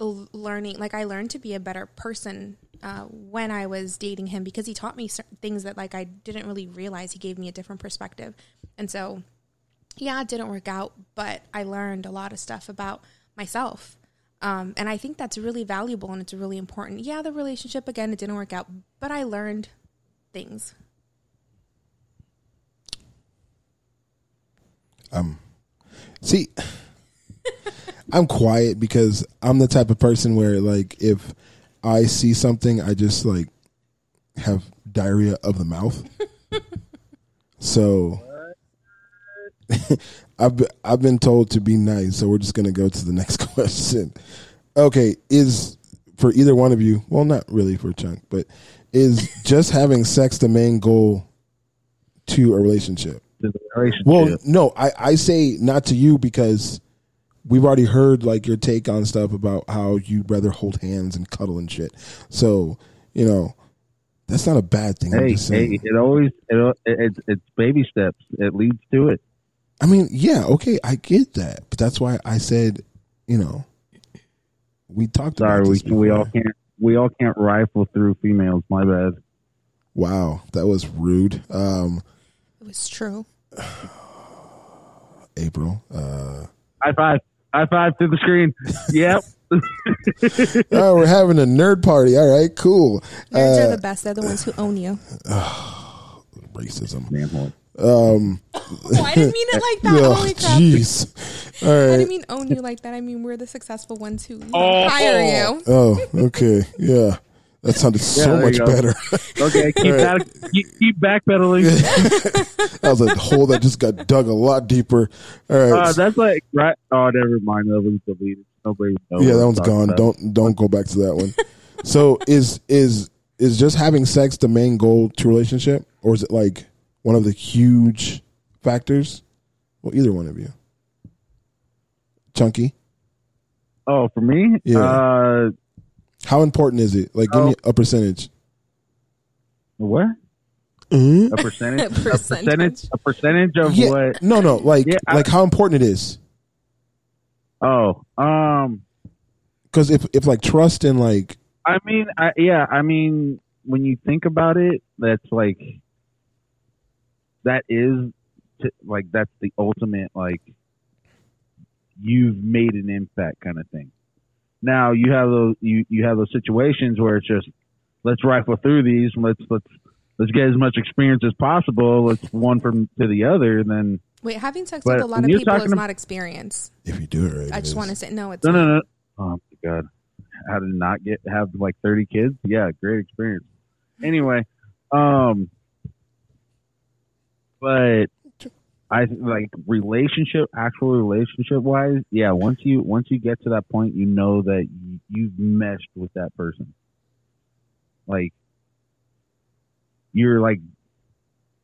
learning like i learned to be a better person uh, when i was dating him because he taught me certain things that like i didn't really realize he gave me a different perspective and so yeah it didn't work out but i learned a lot of stuff about myself Um, and I think that's really valuable and it's really important. Yeah, the relationship again, it didn't work out, but I learned things. Um, see, I'm quiet because I'm the type of person where, like, if I see something, I just like have diarrhea of the mouth. so I've be- I've been told to be nice, so we're just gonna go to the next question. Okay, is for either one of you? Well, not really for Chunk, but is just having sex the main goal to a relationship? To relationship. Well, no, I, I say not to you because we've already heard like your take on stuff about how you'd rather hold hands and cuddle and shit. So, you know, that's not a bad thing. I'm hey, just saying. hey, it always it, it, it's baby steps. It leads to it. I mean, yeah, okay, I get that, but that's why I said, you know, we talked Sorry, about we this. we all can't we all can't rifle through females. My bad. Wow, that was rude. Um, It was true. April. Uh, High five! High five to the screen. Yep. oh, we're having a nerd party. All right, cool. Nerds Uh, are the best. They're the ones who own you. racism. Damn. Um, Oh, I didn't mean it like that. oh, Holy crap. Jeez. All I didn't mean own you like that. I mean we're the successful ones who Oh. hire you. Oh, okay. Yeah. That sounded so much better. Okay, keep right. that. Keep, keep backpedaling. that was a hole that just got dug a lot deeper. All right. Uh, that's like right. Oh, never mind. That was deleted. Nobody knows. yeah, that one's gone. about. Don't don't go back to that one. so is is is just having sex the main goal to relationship, or is it like one of the huge factors? Well, either one of you. Chunky, Oh, for me, Yeah. uh, how important is it? Like, give me a percentage. what? Mhm. A percentage? a Percentage. percentage? A percentage of Yeah, what? no, no, like Yeah, I- like how important it is. Oh, um, Because if if like trust and like I mean, I, yeah, I mean, when you think about it, that's like that is t- like that's the ultimate like you've made an impact kind of thing. Now you have those you you have those situations where it's just let's rifle through these, let's let's let's get as much experience as possible. Let's one from to the other, and then Wait, having sex But with a lot of people is talking not experience. if you do it right, I it just is. want to say no. It's no, not. no, no. Oh my god, how to not get have like thirty kids? Yeah, great experience. Anyway, um, but I like relationship, actual relationship wise. Yeah, once you once you get to that point, you know that you, you've meshed with that person. Like you're like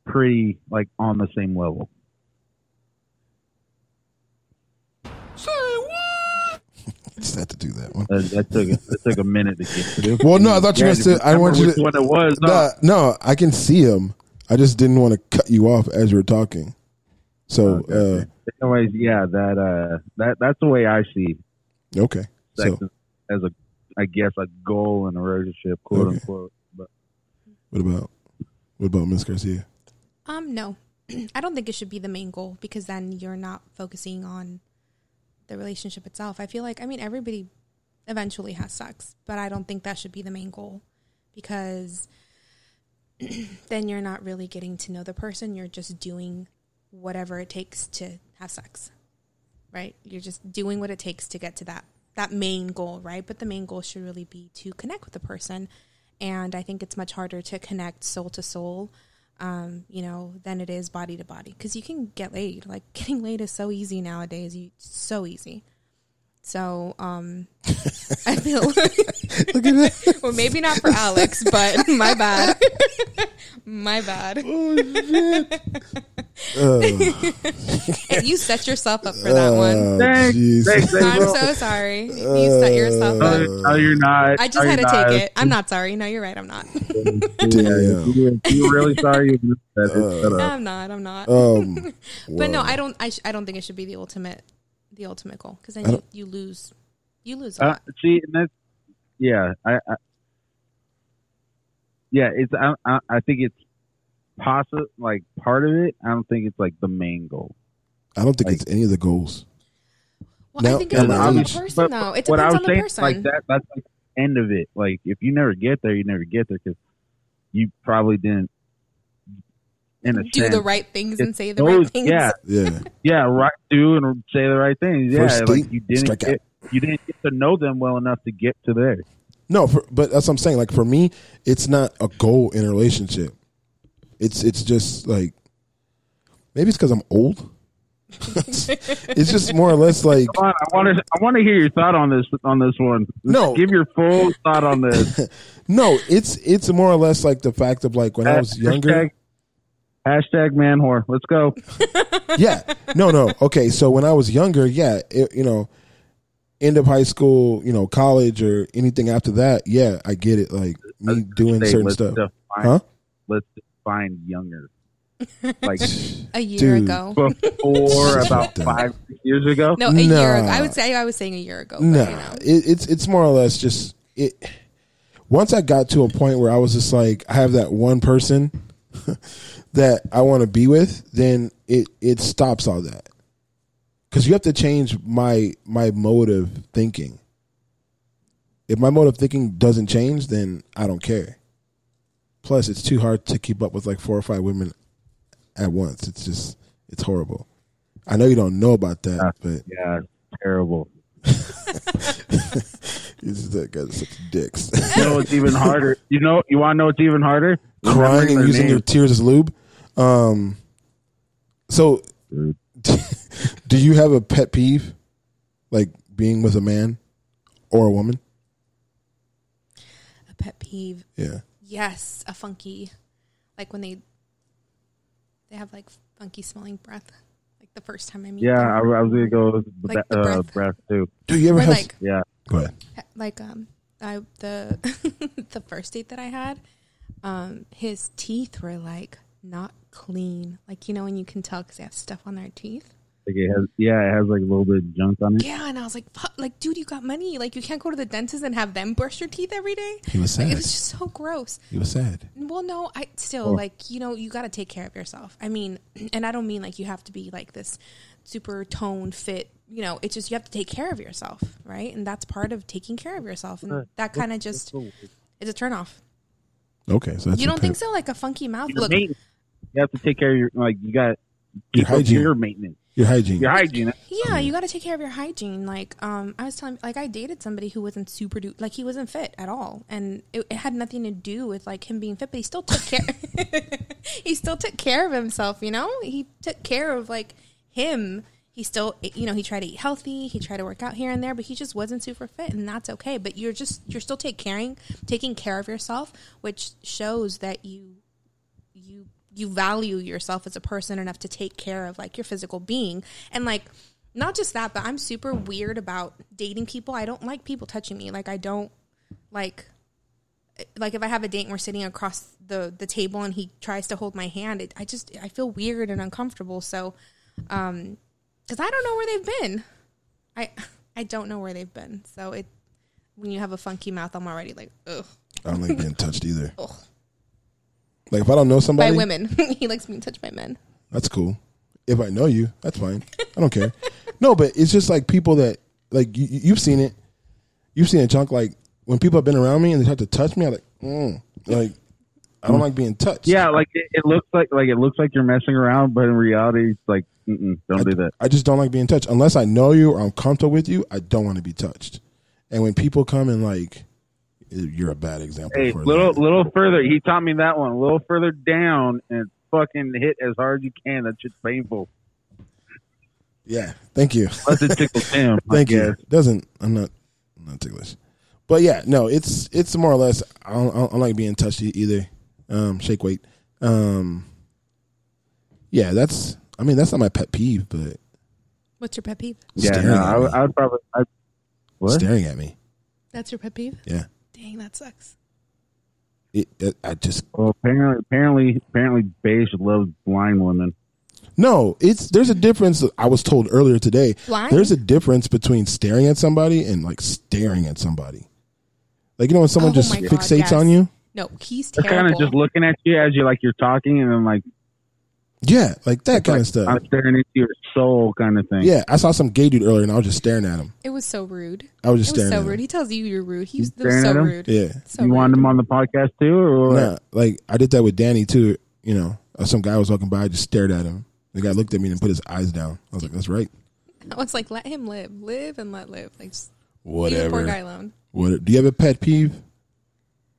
pretty like on the same level. Just had to do that one. That, that took that took a minute to get through. Well, no, I thought you Yeah, were going to. I want you which to. one it was. No, Nah, no, I can see him. I just didn't want to cut you off as you were talking. So, uh, Anyways, yeah, that uh, that that's the way I see uh, okay. sex So, as a, I guess, a goal in a relationship, quote Okay. unquote. But what about what about Miss Garcia? Um, no, I don't think it should be the main goal because then you're not focusing on the relationship itself. I feel like, I mean, everybody eventually has sex, but I don't think that should be the main goal because then you're not really getting to know the person. You're just doing whatever it takes to have sex, right? You're just doing what it takes to get to that that main goal, right? But the main goal should really be to connect with the person. And I think it's much harder to connect soul to soul um, you know, than it is body to body. Because you can get laid. Like getting laid is so easy nowadays. You so easy. So um, I feel like, well, maybe not for Alex, but my bad. my bad. And you set yourself up for that one. Oh, Thanks, jeez. thanks, I'm April. so sorry. You set yourself up. no, you're not. I just No, had to you're take not. it. I'm not sorry. No, you're right. I'm not. Damn. You- if you're really sorry. You missed that. Just shut up. I'm not. I'm not. Um, but no, I don't. I, sh- I don't think it should be the ultimate, the ultimate goal because then you, you lose, you lose a Uh, lot. see, and that's yeah. I, I yeah. It's I, I I think it's possible. Like part of it. I don't think it's like the main goal. I don't think like- it's any of the goals. Well, I Now- think it depends on the obviously- person, though. It what I depends was on the saying, person. like that, that's like the end of it. Like if you never get there, you never get there because you probably didn't. In a Do sense, the right things and say the those- right things. Yeah, Yeah. yeah, right. Do and say the right things. Yeah, First like you didn't strike get, you didn't get to know them well enough to get to there. No, for, but that's what I'm saying. Like for me, it's not a goal in a relationship. It's it's just like maybe it's because I'm old. it's just more or less like on, I want to, I want to hear your thought on this, on this one. No. give your full thought on this. no. It's it's more or less like the fact of like when I was younger. Hashtag, hashtag man whore. Let's go. yeah. No, no. Okay. So when I was younger, yeah, it, you know, end of high school, you know, college or anything after that, yeah, I get it. Like me doing Say, certain let's stuff. Define, Huh? Let's define younger. Like A year Dude. ago. before about five years ago. No, a year ago. I would say I was saying a year ago. But, No, you know. it, it's it's more or less just it. Once I got to a point where I was just like, I have that one person that I want to be with, then it it stops all that. Because you have to change my my mode of thinking. If my mode of thinking doesn't change, then I don't care. Plus, it's too hard to keep up with like four or five women at once. It's just it's horrible. I know you don't know about that, ah, but Yeah, terrible. it's that guys such dicks. You know what's even harder? You know, you want to know it's even harder? crying and using your tears as lube. Um, so, do you have a pet peeve, like being with a man or a woman? A pet peeve. Yeah, Yes, a funky, like when they they have like funky smelling breath. Like the first time I meet Yeah, them. I, I was gonna go with Like that, the uh, breath. breath too. do you ever Or have? like Yeah, go ahead. like um I the the first date that I had, um his teeth were like not clean. Like you know when you can tell because they have stuff on their teeth. like it has. Yeah, it has like a little bit of junk on it. Yeah, and I was like, "Fuck, like, dude, you got money. Like, you can't go to the dentist and have them brush your teeth every day. He was Like, sad. it was just so gross. He was sad. Well, no, I still Oh. like you know you got to take care of yourself. I mean, and I don't mean like you have to be like this super toned fit. You know, it's just you have to take care of yourself, right? And that's part of taking care of yourself, and that kind of just is a turn off. Okay, so that's you don't think so? Like a funky mouth Your look. Maintenance. You have to take care of your like. You got Your hygiene. Your maintenance. Your hygiene. Your hygiene. Yeah, you got to take care of your hygiene. Like, um, I was telling, like, I dated somebody who wasn't super, du- like, he wasn't fit at all, and it, it had nothing to do with like him being fit, but he still took care. he still took care of himself. You know, he took care of like him. He still, you know, he tried to eat healthy. He tried to work out here and there, but he just wasn't super fit, and that's okay. But you're just, you're still take caring, taking care of yourself, which shows that you you you value yourself as a person enough to take care of like your physical being. And like not just that but i'm super weird about dating people. I don't like people touching me. Like i don't like like if i have a date and we're sitting across the the table and he tries to hold my hand it, i just i feel weird and uncomfortable. So um because i don't know where they've been. I i don't know where they've been. So it when you have a funky mouth i'm already like ugh. I don't like being touched either. Ugh. Like if I don't know somebody, by women he likes being touched by men That's cool. If I know you, that's fine. I don't care. No, but it's just like people that like you, you've seen it. You've seen a chunk. Like when people have been around me and they have to touch me, I'm like, mm. like I don't like being touched. Yeah, like it, it looks like like it looks like you're messing around, but in reality, it's like mm-mm, don't I, do that. I just don't like being touched unless I know you or I'm comfortable with you. I don't want to be touched. And when people come and like, you're a bad example. Hey, for little that. little further. He taught me that one. A little further down and fucking hit as hard as you can. That's shit's painful. Yeah, thank you. Unless it tickles him. Thank you. guess. Doesn't I'm not I'm not ticklish, but yeah, no, it's it's more or less. I don't, I don't like being touched either. Um, shake weight. Um, yeah, that's. I mean, that's not my pet peeve, but what's your pet peeve Yeah, no, I, would- I would probably. I, what? staring at me. that's your pet peeve Yeah, dang that sucks it, it, I just Well, apparently, apparently, apparently, Beige loves blind women. no. It's there's a difference. I was told earlier today. Blind? There's a difference between staring at somebody and like staring at somebody. Like you know when someone Oh just God, fixates yes. on you. No, he's They're kind of just looking at you as you like you're talking, and then like Yeah, like that It's kind like, of stuff. I'm staring into your soul, kind of thing. Yeah, I saw some gay dude earlier, and I was just staring at him. It was so rude. I was just it was staring so at him. rude. He tells you you're rude. He was, was Staring so at him? rude. Yeah. So you rude. want him on the podcast too, or what? Nah, like I did that with Danny too. You know, uh, some guy was walking by, I just stared at him. The guy looked at me and put his eyes down. I was like, "That's right." I was like, let him live, live and let live. Like, just leave the Whatever. poor guy alone. What? Do you have a pet peeve?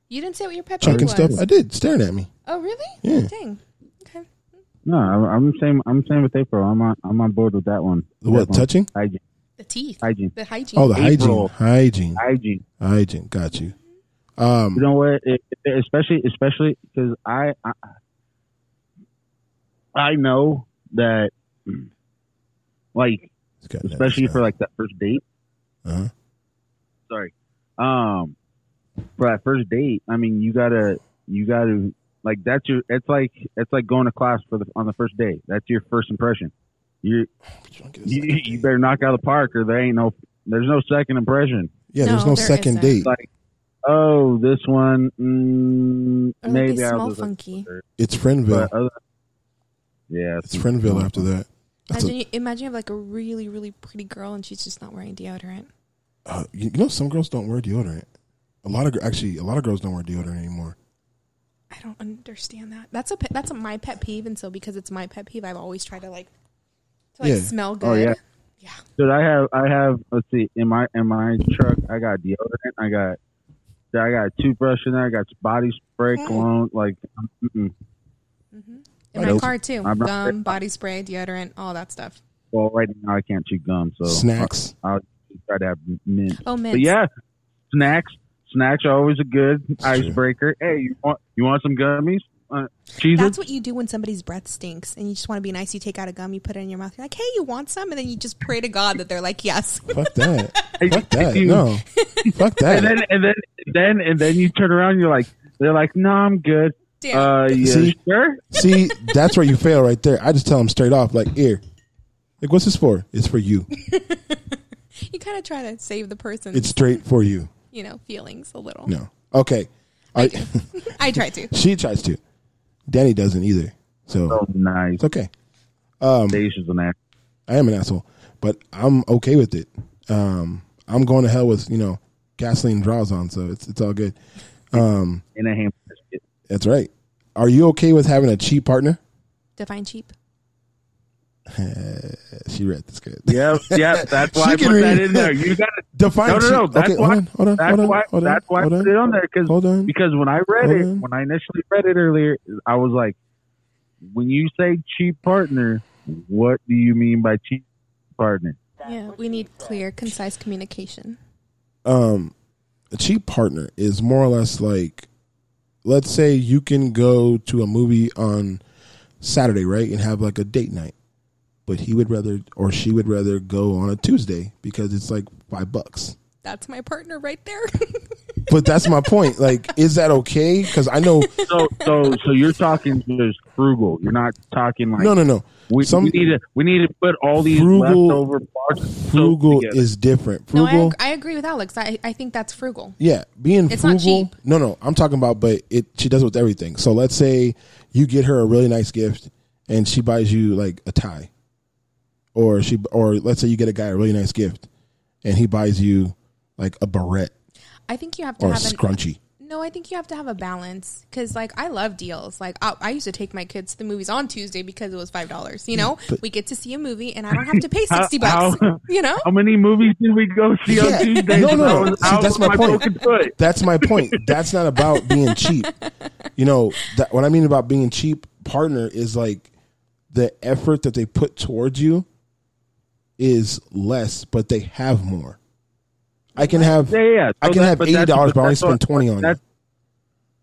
You didn't say what your pet peeve was. stuff. I did. Staring at me. Oh, really? Yeah. Dang. Okay. No, I'm, I'm same. I'm same with April. I'm on. I'm on board with that one. The what, That one. touching? Hygiene. The teeth. Hygiene. The hygiene. Oh, the April. hygiene. Hygiene. Hygiene. Hygiene. Got you. Um, You know what? It, it- especially, especially because I, I, I know that, like, it's got that especially for like that first date. Uh-huh. Sorry. Um, for that first date, I mean, you gotta, you gotta, like, that's your. It's like it's like going to class for the on the first day. That's your first impression. You, you, you better knock out of the park, or there ain't no. There's no second impression. Yeah, there's No, no there second isn't. date. Like, oh, this one, mm, maybe they I'll smell just- funky. It's Friendville. Other, yeah, It's Friendville after that. That's Imagine, a, you, imagine you have like a really, really pretty girl and she's just not wearing deodorant. uh, you you know, some girls don't wear deodorant. A lot of actually, a lot of girls don't wear deodorant anymore. I don't understand that. That's a pe- that's a, my pet peeve, and so because it's my pet peeve, I've always tried to like to like Yeah. smell good. Oh yeah. Dude, I have I have let's see in my in my truck I got deodorant I got I got a toothbrush in there I got body spray Mm. cologne like mm-mm. In my Nope. car too, I'm not- gum, body spray, deodorant, all that stuff. well right now I can't chew gum so Snacks. I'll, I'll try to have mint Oh, mint. but yeah snacks snacks are always a good true. icebreaker hey you want you want some gummies uh, That's what you do when somebody's breath stinks and you just want to be nice. You take out a gum, you put it in your mouth. You're like, "Hey, you want some?" And then you just pray to God that they're like, "Yes." Fuck that. Fuck that. No. Fuck that. and then and then then and then you turn around you're like they're like no I'm good Damn. uh yeah See? sure See, that's where you fail right there. I just tell them straight off, like, here. Like, what's this for? It's for you. you kind of try to save the person. It's straight for you. You know, feelings a little. No. Okay. I, I try to. she tries to. Danny doesn't either. So oh nice it's okay. Um, Dacia's an ass. I am an asshole, but I'm okay with it. Um, I'm going to hell with you know gasoline draws on, so it's it's all good. Um, in a ham that's right. Are you okay with having a cheap partner? Define cheap. She read this good. Yep, yep. That's why She I can put that read. in there. You got to Define no, no, no. That's Okay, why. hold on, hold on, that's hold on, why. hold on, that's why hold I on. put it on there because because when I read Hold it, on. when I initially read it earlier, I was like, when you say cheap partner, what do you mean by cheap partner? Yeah, we need clear, concise communication. um a cheap partner is more or less like let's say you can go to a movie on Saturday, right? And have like a date night. But he would rather or she would rather go on a Tuesday because it's like 5 bucks. That's my partner right there. But that's my point. Like is that okay? Cuz I know So, so, so you're talking just frugal. You're not talking like No, no, no. We, Some- we need to we need to put all these Frugal- leftover parts frugal together. is different. no, I, Frugal I agree with Alex. I, I think that's frugal. Yeah, being It's not frugal. cheap. No, no, I'm talking about, but it. She does it with everything. So let's say you get her a really nice gift, and she buys you like a tie, or she, or let's say you get a guy a really nice gift, and he buys you like a barrette I think you have to or a have an, scrunchie. No, I think you have to have a balance because, like, I love deals. Like, I, I used to take my kids to the movies on Tuesday because it was five dollars. You know, but- we get to see a movie and I don't have to pay How- sixty bucks. how- you know, How many movies did we go see Yeah. on Tuesday? No, no, no. See, how that's was my point. That's my point. That's not about being cheap. You know, that, what I mean about being cheap partner is like the effort that they put towards you is less, but they have more. I can have Yeah, yeah. I can that- have eighty dollars, but I only spend twenty on it.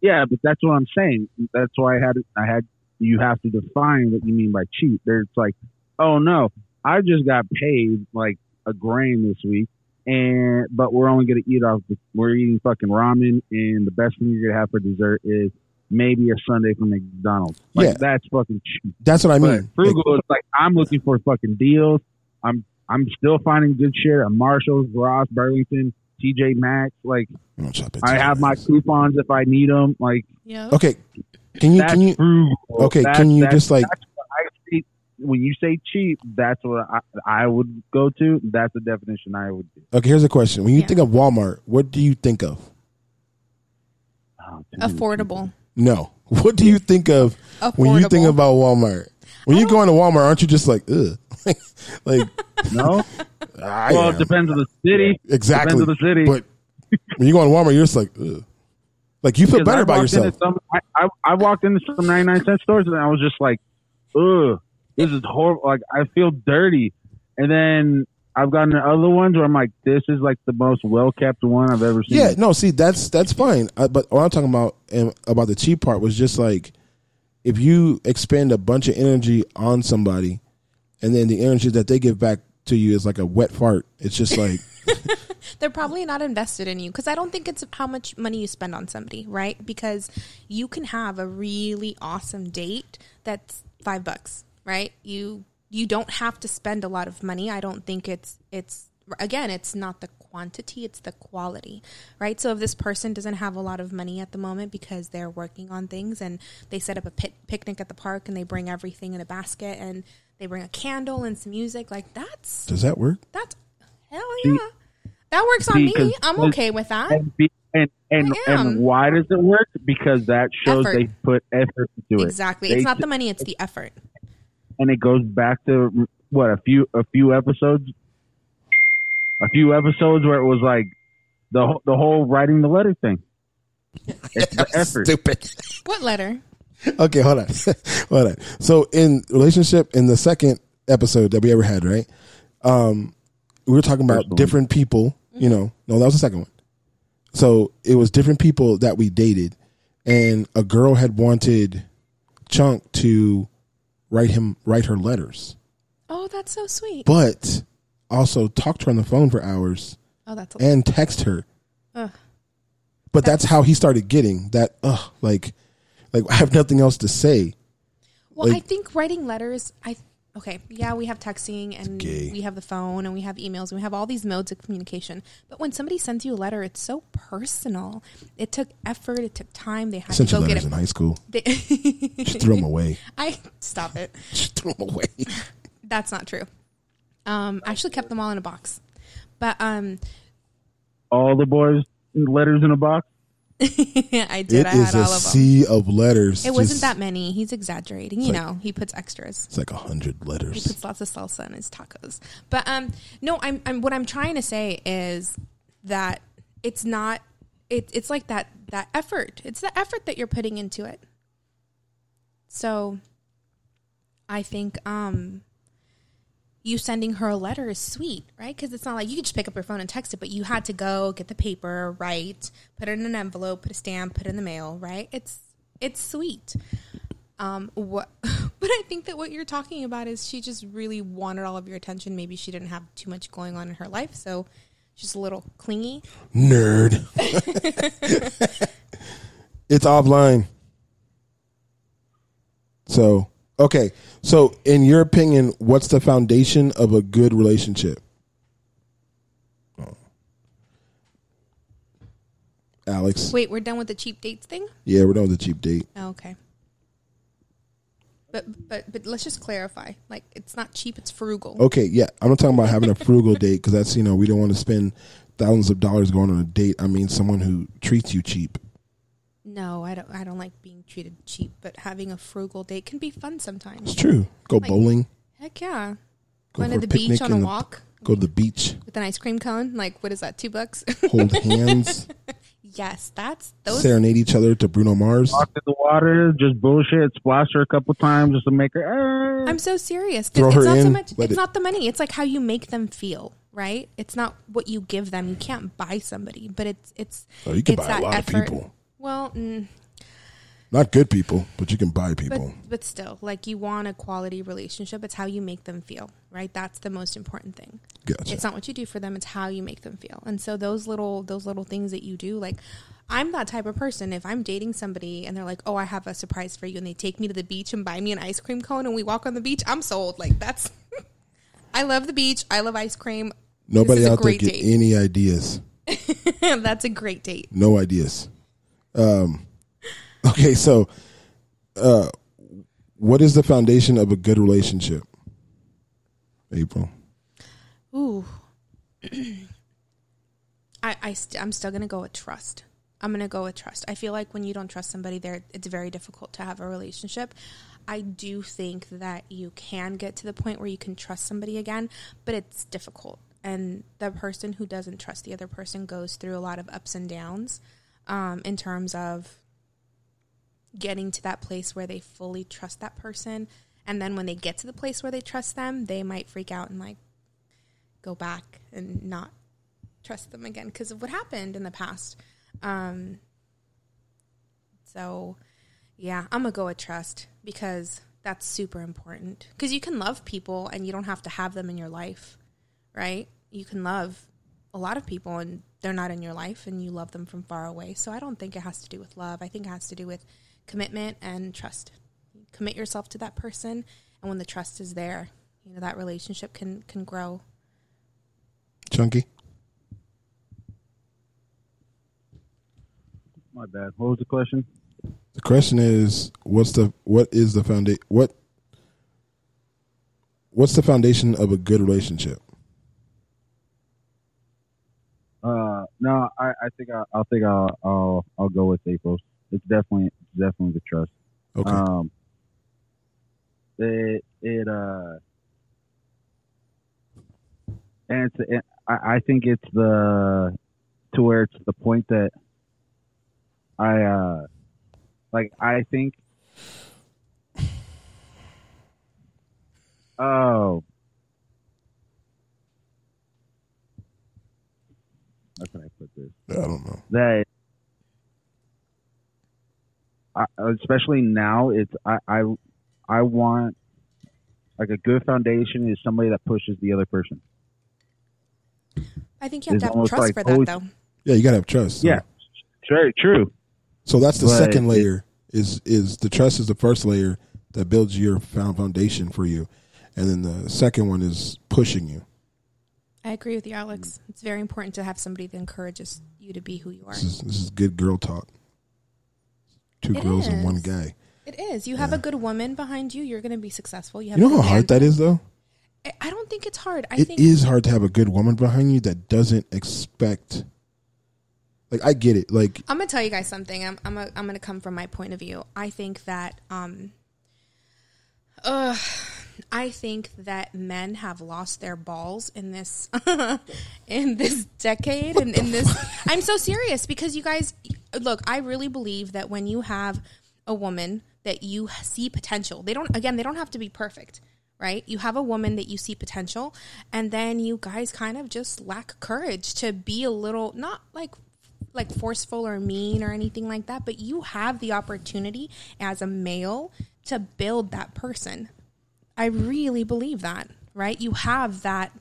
Yeah, but that's what I'm saying. That's why I had I had you have to define what you mean by cheap. There's like, oh no, I just got paid like a grain this week, and but we're only gonna eat off. The, we're eating fucking ramen, and the best thing you're gonna have for dessert is maybe a sundae from McDonald's. Like Yeah. that's fucking cheap. That's what I But mean. frugal is like I'm looking for fucking deals. I'm I'm still finding good shit at Marshalls, Ross, Burlington, TJ Maxx. Like I don't shop at I have my coupons if I need them. Like yeah. Okay, can you that's can you frugal. okay? That- can you that's- just like that's what I when you say cheap, that's what I, I would go to. That's the definition I would do. Okay, here's a question. When you Yeah. think of Walmart, what do you think of? Oh. Affordable. No. What do you think of when you think about Walmart? When you go into Walmart, aren't you just like, ugh? like, No, I well, am. it depends on the city. exactly. Depends on the city. But when you go in Walmart, you're just like, ugh. Like you feel better I about yourself. Some, I, I, I walked into some 99 cent stores and I was just like, ugh, this is horrible. Like, I feel dirty. And then I've gotten to other ones where I'm like, this is like the most well kept one I've ever seen. Yeah, no, see, that's that's fine. Uh, but what I'm talking about um, about the cheap part was just like if you expend a bunch of energy on somebody, and then the energy that they give back to you is like a wet fart. It's just like They're probably not invested in you because I don't think it's how much money you spend on somebody, right? Because you can have a really awesome date that's five bucks, right? You you don't have to spend a lot of money. I don't think it's it's again, it's not the quantity, it's the quality, right? So if this person doesn't have a lot of money at the moment because they're working on things and they set up a pit, picnic at the park and they bring everything in a basket and they bring a candle and some music, like that's does that work? that's hell yeah. That works on me. I'm okay with that. And, be, and, and, and why does it work? Because that shows Effort. they put effort into it. Exactly. They It's not the money, it's the effort. and it goes back to what a few a few episodes a few episodes where it was like the whole- the whole writing the letter thing it's the effort Stupid. What letter? okay, hold on, hold on. So in relationship, in the second episode that we ever had, right? Um, we were talking about First different people. You know, no, that was the second one. So it was different people that we dated, and a girl had wanted Chunk to write him write her letters, Oh, that's so sweet. but also talk to her on the phone for hours Oh, that's a and text her. Ugh. But that's how he started getting that. Ugh, like, like I have nothing else to say. Well, I like- think writing letters, I okay, yeah, we have texting and gay. we have the phone and we have emails and we have all these modes of communication. But when somebody sends you a letter, it's so personal. It took effort, it took time. They had sent to you go get letters it. in high school. They- Just threw them away. I stop it. Just threw them away. That's not true. Um, I actually kept them all in a box. But um, all the boys letters in a box I did. It I is had a all of them. sea of letters. It wasn't that many. He's exaggerating. You like- know, he puts extras. It's like a hundred letters. He letters. puts lots of salsa in his tacos. But um, no, I'm, I'm what I'm trying to say is that it's not. It, it's like that that effort. It's the effort that you're putting into it. So, I think um, you sending her a letter is sweet, right? Because it's not like you could just pick up your phone and text it, but you had to go get the paper, write, put it in an envelope, put a stamp, put it in the mail, right? It's it's sweet. Um, what? But I think that what you're talking about is she just really wanted all of your attention. Maybe she didn't have too much going on in her life, so she's a little clingy. Nerd. it's offline. So okay. So in your opinion, what's the foundation of a good relationship? Oh. Alex. Wait, we're done with the cheap dates thing. Yeah, we're done with the cheap date. Oh, okay. But but but let's just clarify. Like it's not cheap; it's frugal. Okay, yeah, I'm not talking about having a frugal date because that's you know we don't want to spend thousands of dollars going on a date. I mean someone who treats you cheap. No, I don't. I don't like being treated cheap. But having a frugal date can be fun sometimes. It's true. Go Like- bowling. Heck yeah! Go Going to the beach on a in the- walk Go to the beach. with an ice cream cone. Like what is that? Two bucks. Hold hands. yes, that's those. serenade each other to Bruno Mars. walk in the water just bullshit splash her a couple times just to make her "Ah." I'm so serious. Throw it's her not so much. It's it- not the money. It's like how you make them feel. Right? It's not what you give them. You can't buy somebody, but it's it's. Oh, you can it's buy a that lot of people. Well, mm, Not good people, but you can buy people. but still, like you want a quality relationship. It's how you make them feel. Right? That's the most important thing. Gotcha. It's not what you do for them; it's how you make them feel. And so those little those little things that you do, like I'm that type of person. If I'm dating somebody and they're like, "Oh, I have a surprise for you," and they take me to the beach and buy me an ice cream cone, and we walk on the beach, I'm sold. Like that's. I love the beach. I love ice cream. Nobody this is a out there get date. any ideas. that's a great date. No ideas. Um, okay, so uh, what is the foundation of a good relationship? April. Ooh. I, I st- I'm still gonna go with trust. I'm gonna go with trust. I feel like when you don't trust somebody, there it's very difficult to have a relationship. I do think that you can get to the point where you can trust somebody again, but it's difficult. And the person who doesn't trust the other person goes through a lot of ups and downs um, in terms of getting to that place where they fully trust that person. And then when they get to the place where they trust them, they might freak out and like go back and not trust them again because of what happened in the past. Um, so, yeah, I'm gonna go with trust because that's super important. Because you can love people and you don't have to have them in your life, right? You can love a lot of people and they're not in your life and you love them from far away. So I don't think it has to do with love. I think it has to do with commitment and trust. Commit yourself to that person, and when the trust is there, you know that relationship can can grow. Chunky. My bad. What was the question? The question is, what's the what is the foundation? What what's the foundation of a good relationship? Uh, no, I, I think I, I think I'll, I'll I'll go with April's. It's definitely it's definitely the trust. Okay. Um, it it uh, and it's it, I I think it's the to where it's the point that I uh like I think oh how can I put this? I don't know. That I, especially now, it's I, I I want like a good foundation is somebody that pushes the other person. I think you have It's to have trust like for that, always- though. Yeah, you gotta have trust. so- Yeah, very true. So that's the But second layer. Is is the trust is the first layer that builds your foundation for you, and then the second one is pushing you. I agree with you, Alex. It's very important to have somebody that encourages you to be who you are. This is this is good girl talk. Two It girls and one is. guy. It is. You have a good woman behind you. You're going to be successful. You, have You a know how good hard man. that is, though. I- I don't think it's hard. I It think is hard to have a good woman behind you that doesn't expect. Like I get it. Like I'm gonna tell you guys something. I'm I'm, a, I'm gonna come from my point of view. I think that um, uh, I think that men have lost their balls in this in this decade and in this. I'm so serious because you guys look. I really believe that when you have a woman that you see potential, they don't again. They don't have to be perfect. Right? You have a woman that you see potential, and then you guys kind of just lack courage to be a little, not like like forceful or mean or anything like that, but you have the opportunity as a male to build that person. I really believe that, right? You have that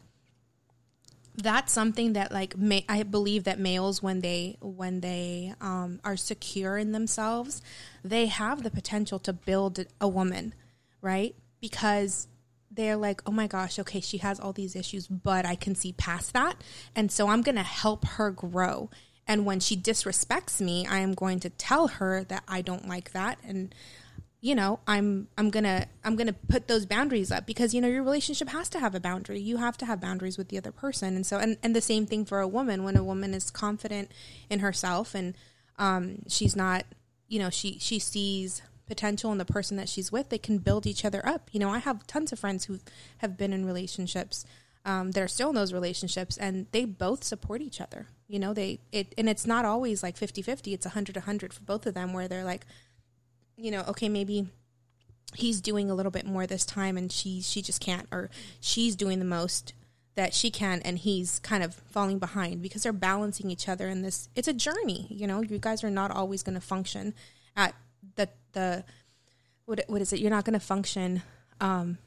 that's something that like ma- I believe that males when they when they um, are secure in themselves, they have the potential to build a woman, right? Because they're like, oh my gosh, okay, she has all these issues, but I can see past that, and so I'm gonna help her grow. And when she disrespects me, I am going to tell her that I don't like that, and you know i'm i'm gonna i'm gonna put those boundaries up because you know your relationship has to have a boundary. You have to have boundaries with the other person. And so and, and the same thing for a woman. When a woman is confident in herself and um, she's not you know she she sees potential in the person that she's with they can build each other up. You know i have tons of friends who have been in relationships um, that are still in those relationships and they both support each other. You know they it and it's not always like 50-50 it's 100-100 for both of them where they're like you know, okay, maybe he's doing a little bit more this time and she she just can't or she's doing the most that she can and he's kind of falling behind because they're balancing each other in this it's a journey, you know. You guys are not always going to function at the the what what is it? You're not going to function um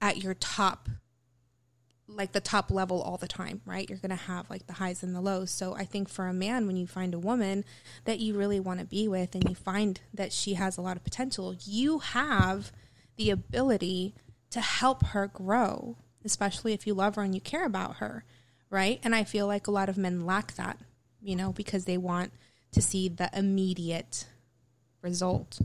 at your top like the top level all the time, right? You're going to have like the highs and the lows. So I think for a man, when you find a woman that you really want to be with and you find that she has a lot of potential, you have the ability to help her grow, especially if you love her and you care about her, right? And I feel like a lot of men lack that, you know, because they want to see the immediate result,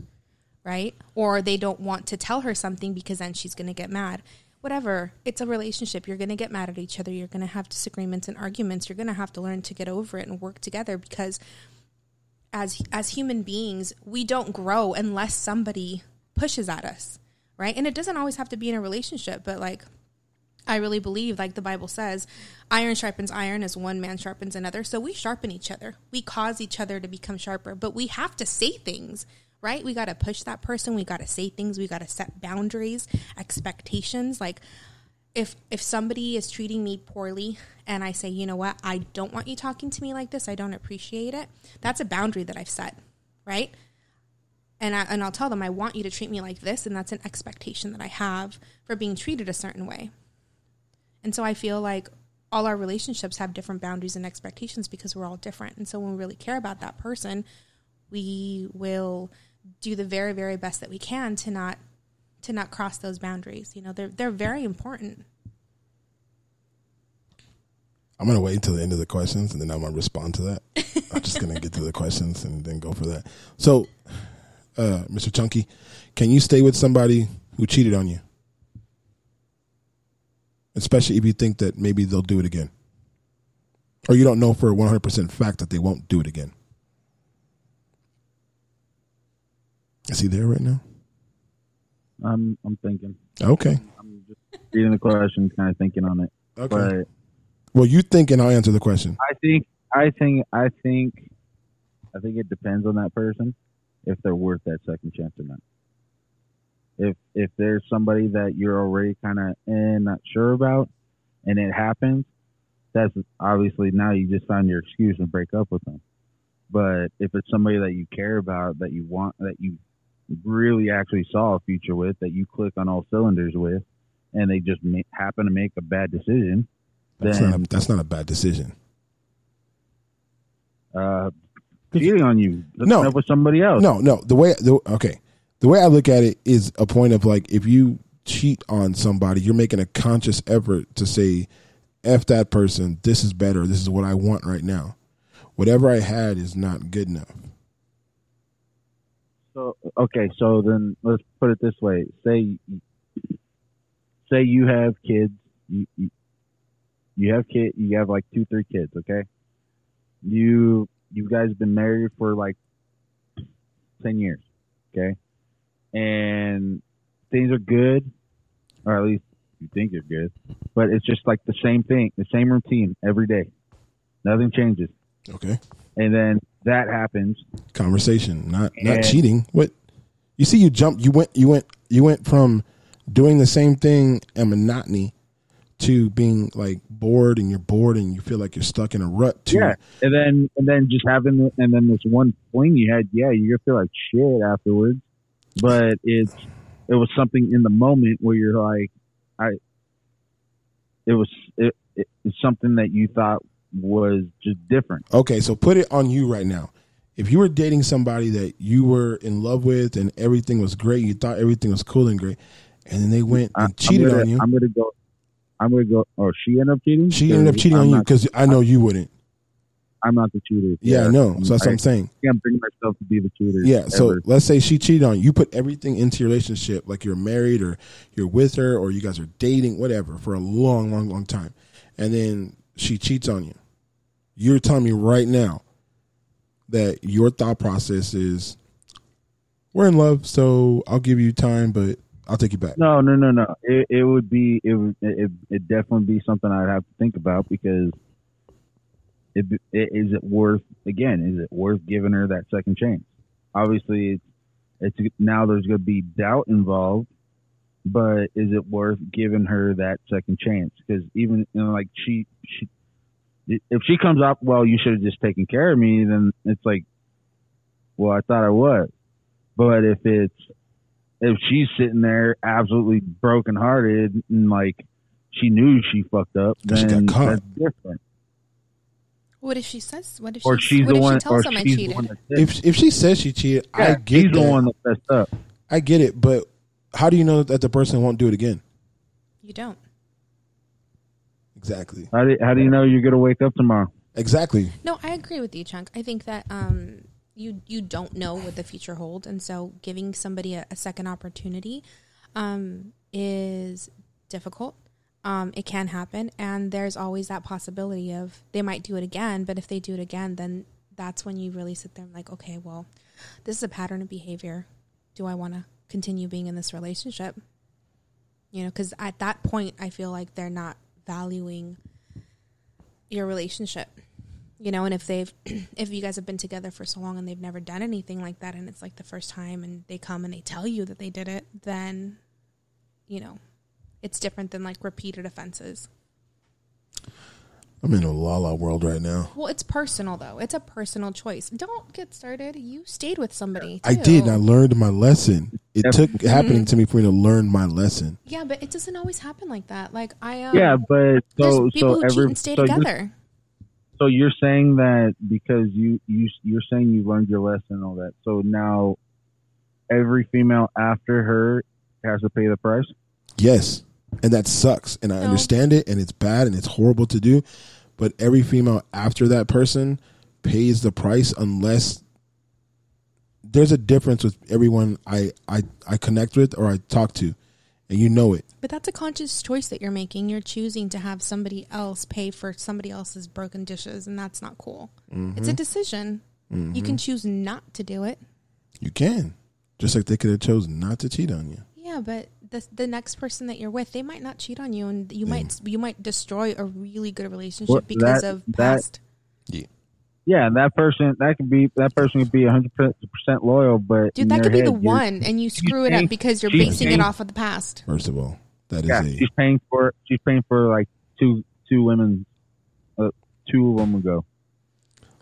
right? Or they don't want to tell her something because then she's going to get mad. Whatever. It's a relationship. You're going to get mad at each other. You're going to have disagreements and arguments. You're going to have to learn to get over it and work together because as as human beings, we don't grow unless somebody pushes at us, right? And it doesn't always have to be in a relationship, but like I really believe, like the Bible says, iron sharpens iron as one man sharpens another. So we sharpen each other. We cause each other to become sharper, but we have to say things, right? We got to push that person. We got to say things. We got to set boundaries, expectations. Like if if somebody is treating me poorly and I say, you know what, I don't want you talking to me like this. I don't appreciate it. That's a boundary that I've set, right? And I, and I'll tell them I want you to treat me like this, and that's an expectation that I have for being treated a certain way. And so I feel like all our relationships have different boundaries and expectations because we're all different. And so when we really care about that person, we will do the very very best that we can to not to not cross those boundaries. You know, they're they're very important. I'm gonna wait until the end of the questions and then I'm gonna respond to that. I'm just gonna get to the questions and then go for that. So, uh, Mr. Chunky, can you stay with somebody who cheated on you? Especially if you think that maybe they'll do it again. Or you don't know for a 100% fact that they won't do it again. Is he there right now? I'm I'm thinking. Okay. I'm just reading the question, kind of thinking on it. Okay. But Well, you think and I'll answer the question. I think I think I think I think it depends on that person if they're worth that second chance or not. If if there's somebody that you're already kind of eh, not sure about, and it happens, that's obviously now you just found your excuse and break up with them. But if it's somebody that you care about, that you want, that you really actually saw a future with, that you click on all cylinders with, and they just ma- happen to make a bad decision, That's then not a, that's not a bad decision. uh, cheating on you, No. up with somebody else. No, no. The way the okay, the way I look at it is a point of like if you cheat on somebody, you're making a conscious effort to say, "F that person. This is better. This is what I want right now. Whatever I had is not good enough." So okay, so then let's put it this way: say, say you have kids, you you, have kid, you have like two, three kids. Okay, you you guys been married for like ten years. Okay, and things are good, or at least you think you're good, but it's just like the same thing, the same routine every day. Nothing changes. Okay. And then that happens. Conversation, not not cheating. What you see? You jumped. You went. You went. You went from doing the same thing and monotony to being like bored and you're bored and you feel like you're stuck in a rut. To Yeah, and then and then just having and then this one fling you had, yeah, you're gonna feel like shit afterwards. But it's it was something in the moment where you're like, I. It was it, it, it's something that you thought was just different. Okay, so put it on you right now. If you were dating somebody that you were in love with and everything was great, you thought everything was cool and great, and then they went I- and cheated I'm gonna, on you. I'm gonna go. I'm gonna go. Oh, she ended up cheating. she ended up cheating I'm on you because I know you wouldn't. I'm not the cheater. Yeah, I know. So that's what I'm saying. I can't bring myself to be the cheater. Yeah, so ever. let's say she cheated on you. You put everything into your relationship, like you're married or you're with her or you guys are dating, whatever, for a long, long, long time. And then she cheats on you. You're telling me right now that your thought process is we're in love, so I'll give you time, but I'll take you back. No, no, no, no. It, it would be it would it it definitely be something I'd have to think about because it, it is it worth again is it worth giving her that second chance? Obviously, it's it's now there's going to be doubt involved, but is it worth giving her that second chance? Because even you know like she she if she comes up, well, you should have just taken care of me. Then it's like, well, I thought I was. But if it's if she's sitting there absolutely brokenhearted and like she knew she fucked up, she got then caught. that's different. What if she says? What if Or she, she's what the if one, she tells or them I the cheated? one that. If if she says she cheated, I Yeah, get she's that. the one that messed up. I get it, but how do you know that the person won't do it again? You don't. Exactly. How do, how do you know you're gonna wake up tomorrow? Exactly. No, I agree with you, Chunk. I think that um, you you don't know what the future holds, and so giving somebody a, a second opportunity um, is difficult. Um, it can happen, and there's always that possibility of they might do it again. But if they do it again, then that's when you really sit there and like, okay, well, this is a pattern of behavior. Do I want to continue being in this relationship? You know, because at that point, I feel like they're not valuing your relationship. You know, and if they've, if you guys have been together for so long and they've never done anything like that, and it's like the first time, and they come and they tell you that they did it, then, you know, it's different than like repeated offenses. I'm in a la la world right now. Well, it's personal though. It's a personal choice. Don't get started. You stayed with somebody. I too. did. and I learned my lesson. It Yep. took happening to me for me to learn my lesson. Yeah, but it doesn't always happen like that. Like I um, Yeah, but there's so people so who cheat every and stay so you're- together. So you're saying that because you you you're saying you learned your lesson and all that. So now every female after her has to pay the price. Yes. And that sucks. And I No. understand it and it's bad and it's horrible to do. But every female after that person pays the price unless there's a difference with everyone I, I, I connect with or I talk to. And you know it. But that's a conscious choice that you're making. You're choosing to have somebody else pay for somebody else's broken dishes, and that's not cool. It's a Mhm. decision. You Mhm. can choose not to do it. You can. Just like they could have chosen not to cheat on you. Yeah, but the the next person that you're with, they might not cheat on you, and you might you might destroy a really good relationship Well, because that- of that- past. Yeah, that person that could be that person could be hundred percent loyal, but Dude, that their could be the head, you're- one, and you screw it paying- up because you're basing paying- it off of the past. First of all, that is Yeah, a she's paying for she's paying for like two two women, uh, two of them ago.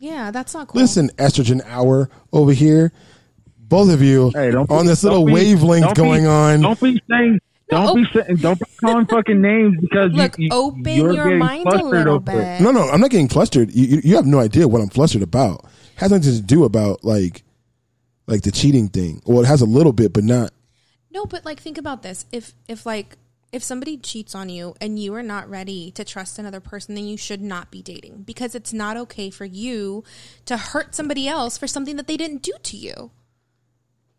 Yeah, that's not cool. Listen, estrogen hour over here. Both of you Hey, don't on this little don't be- wavelength don't be- going on. Don't be saying. No, Don't be saying. Don't be calling fucking names because you- Look, you, open you're your getting mind a little bit. No, no, I'm not getting flustered. You, you, you have no idea what I'm flustered about. has nothing to do about like, like the cheating thing. Well, it has a little bit, but not. No, but like think about this. If if like if somebody cheats on you and you are not ready to trust another person, then you should not be dating because it's not okay for you to hurt somebody else for something that they didn't do to you.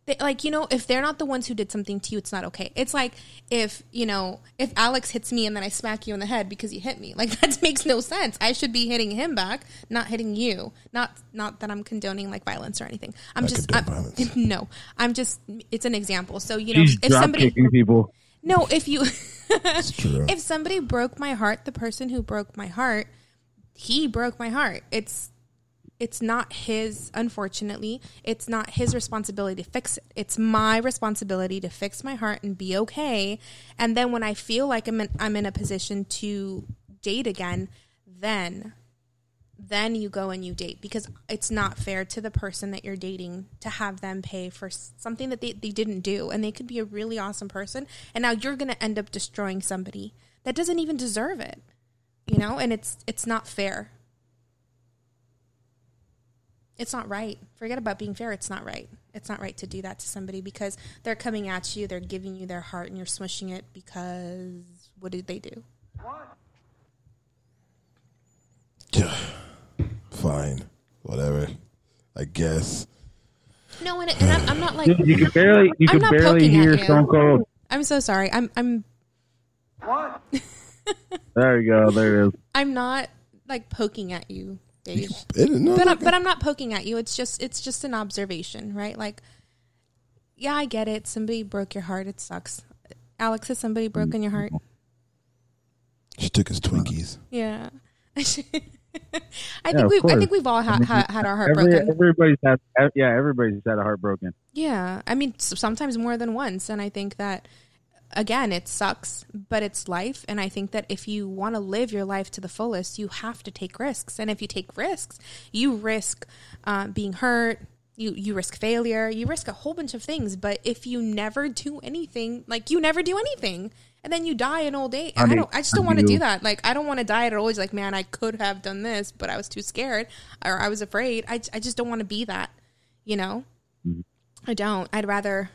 They, like you know, if they're not the ones who did something to you, it's not okay. It's like if you know, if Alex hits me and then I smack you in the head because you hit me, like that makes no sense. I should be hitting him back, not hitting you. Not not that I'm condoning like violence or anything. I'm I just I'm, violence. no. I'm just it's an example. So you know, She's if somebody people. no, if you if somebody broke my heart, the person who broke my heart, he broke my heart. It's it's not his unfortunately, it's not his responsibility to fix it. It's my responsibility to fix my heart and be okay. And then when I feel like I'm in, I'm in a position to date again, then then you go and you date because it's not fair to the person that you're dating to have them pay for something that they, they didn't do and they could be a really awesome person and now you're going to end up destroying somebody that doesn't even deserve it you know and it's it's not fair it's not right forget about being fair it's not right it's not right to do that to somebody because they're coming at you they're giving you their heart and you're smushing it because what did they do What? Fine, whatever. I guess. no and, it, and I'm, I'm not like you can barely you I'm can not barely poking at hear you. Stone Cold. I'm so sorry. I'm I'm What? There you go. There it is. I'm not like poking at you, Dave. It, no, But no, I'm, but I'm not poking at you. It's just it's just an observation, right? Like, yeah, I get it. Somebody broke your heart. It sucks. Alex, has somebody mm-hmm. broken your heart? she took his Twinkies. Yeah. I think of we I course. think we've all ha- ha- had our heart Every, broken. everybody's had yeah. Everybody's had a heart broken. Yeah, I mean sometimes more than once, and I think that again it sucks, but it's life, and I think that if you want to live your life to the fullest, you have to take risks, and if you take risks, you risk uh, being hurt. You, you risk failure, you risk a whole bunch of things, but if you never do anything, like you never do anything, and then you die in old age, I, I don't. I just don't want to do. that. Like I don't want to die at old age. Like man, I could have done this, but I was too scared, or I was afraid. I, I just don't want to be that. You know. I don't. I'd rather,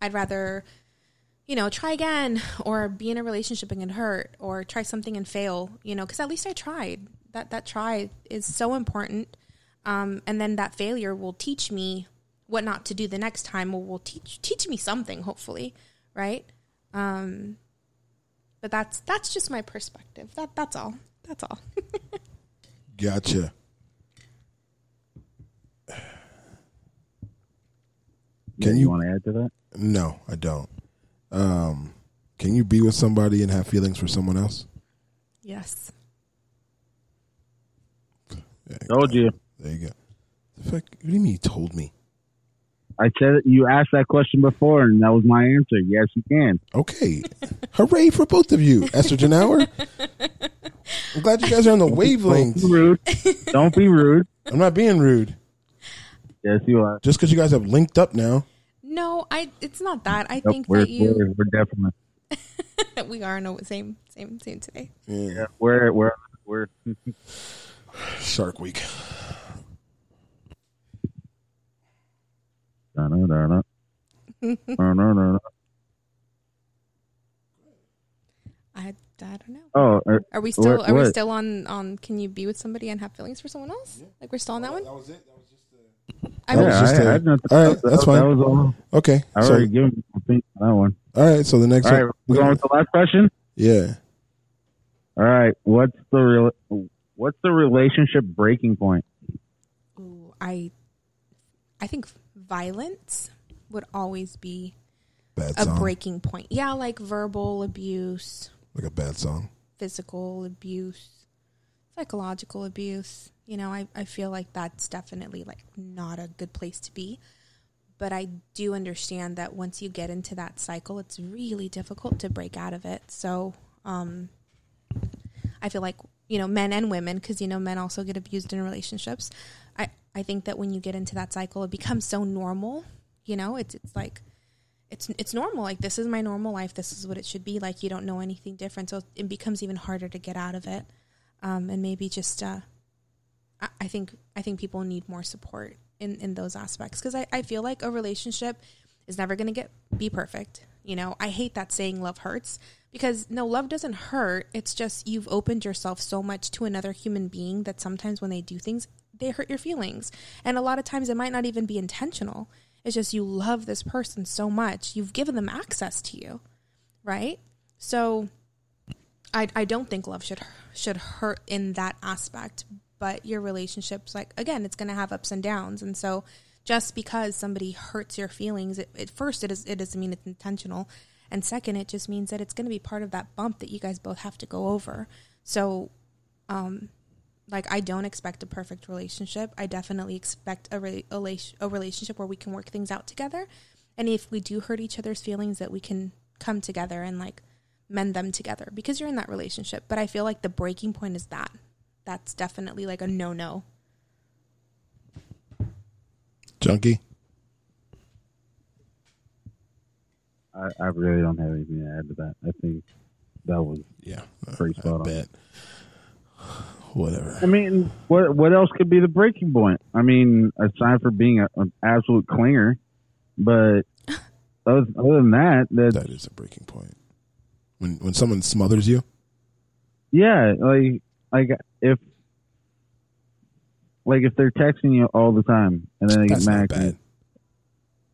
I'd rather, you know, try again or be in a relationship and get hurt or try something and fail. You know, because at least I tried. That that try is so important. Um, and then that failure will teach me what not to do the next time. Or will teach teach me something. Hopefully, right? Um, But that's that's just my perspective. That that's all. That's all. Gotcha. Can you, want to add to that? No, I don't. Um, can you be with somebody and have feelings for someone else? yes. Told you. There you go. The fuck? What do you mean? You told me? I said you asked that question before, and that was my answer. Yes, you can. Okay. Hooray for both of you, Estrogen Hour. I'm glad you guys are on the wavelength. Don't be rude. Don't be rude. I'm not being rude. Yes, you are. Just because you guys have linked up now. No, I. It's not that. I Nope, think we're, that you. we're, we're definitely. we are no same same same today. Yeah. We're we're we're. Shark Week. Da-na-da-na. Da-na-da-na. I I don't know. Oh, are, Are we still what- are we what? still on on can you be with somebody and have feelings for someone else? Like we're still on that one? That was it. That was just I mean, was just I- a- I had nothing- all right, that- that's that fine. was all. Okay. I So, already given my opinion on that one. all right. So the next All right, one. we're going with the last question. Yeah. All right, what's the real? What's the relationship breaking point? ooh, I I think violence would always be Bad a song. breaking point. Yeah, like verbal abuse, Like a bad song. physical abuse, psychological abuse. You know, I, I feel like that's definitely like not a good place to be. But I do understand that once you get into that cycle, it's really difficult to break out of it. So, um, I feel like, you know, men and women, because, you know, men also get abused in relationships. I, I think that when you get into that cycle, it becomes so normal. You know, it's, it's like, it's it's normal. Like this is my normal life. This is what it should be. Like you don't know anything different, so it becomes even harder to get out of it. Um, and maybe just, uh, I, think I think people need more support in in those aspects because I, I feel like a relationship is never going to get be perfect. You know, I hate that saying love hurts because no, love doesn't hurt. It's just you've opened yourself so much to another human being that sometimes when they do things, they hurt your feelings. And a lot of times it might not even be intentional. It's just you love this person so much. You've given them access to you, right? So I I don't think love should should hurt in that aspect, but your relationships like again, it's going to have ups and downs. And so just because somebody hurts your feelings, it, at first it is it doesn't mean it's intentional. And second, it just means that it's going to be part of that bump that you guys both have to go over. So um like I don't expect a perfect relationship. I definitely expect a re- a, a relationship where we can work things out together. And if we do hurt each other's feelings that we can come together and like mend them together because you're in that relationship. But I feel like the breaking point is that. That's definitely like a no-no. Chunky. I, I really don't have anything to add to that. I think that was Yeah. pretty spot on. Bet. Whatever. I mean, what what else could be the breaking point? I mean, aside for being a, an absolute clinger, but other, other than that, that That is a breaking point. When when someone smothers you. yeah, like like if like if they're texting you all the time and then they That's get mad, at you, bad.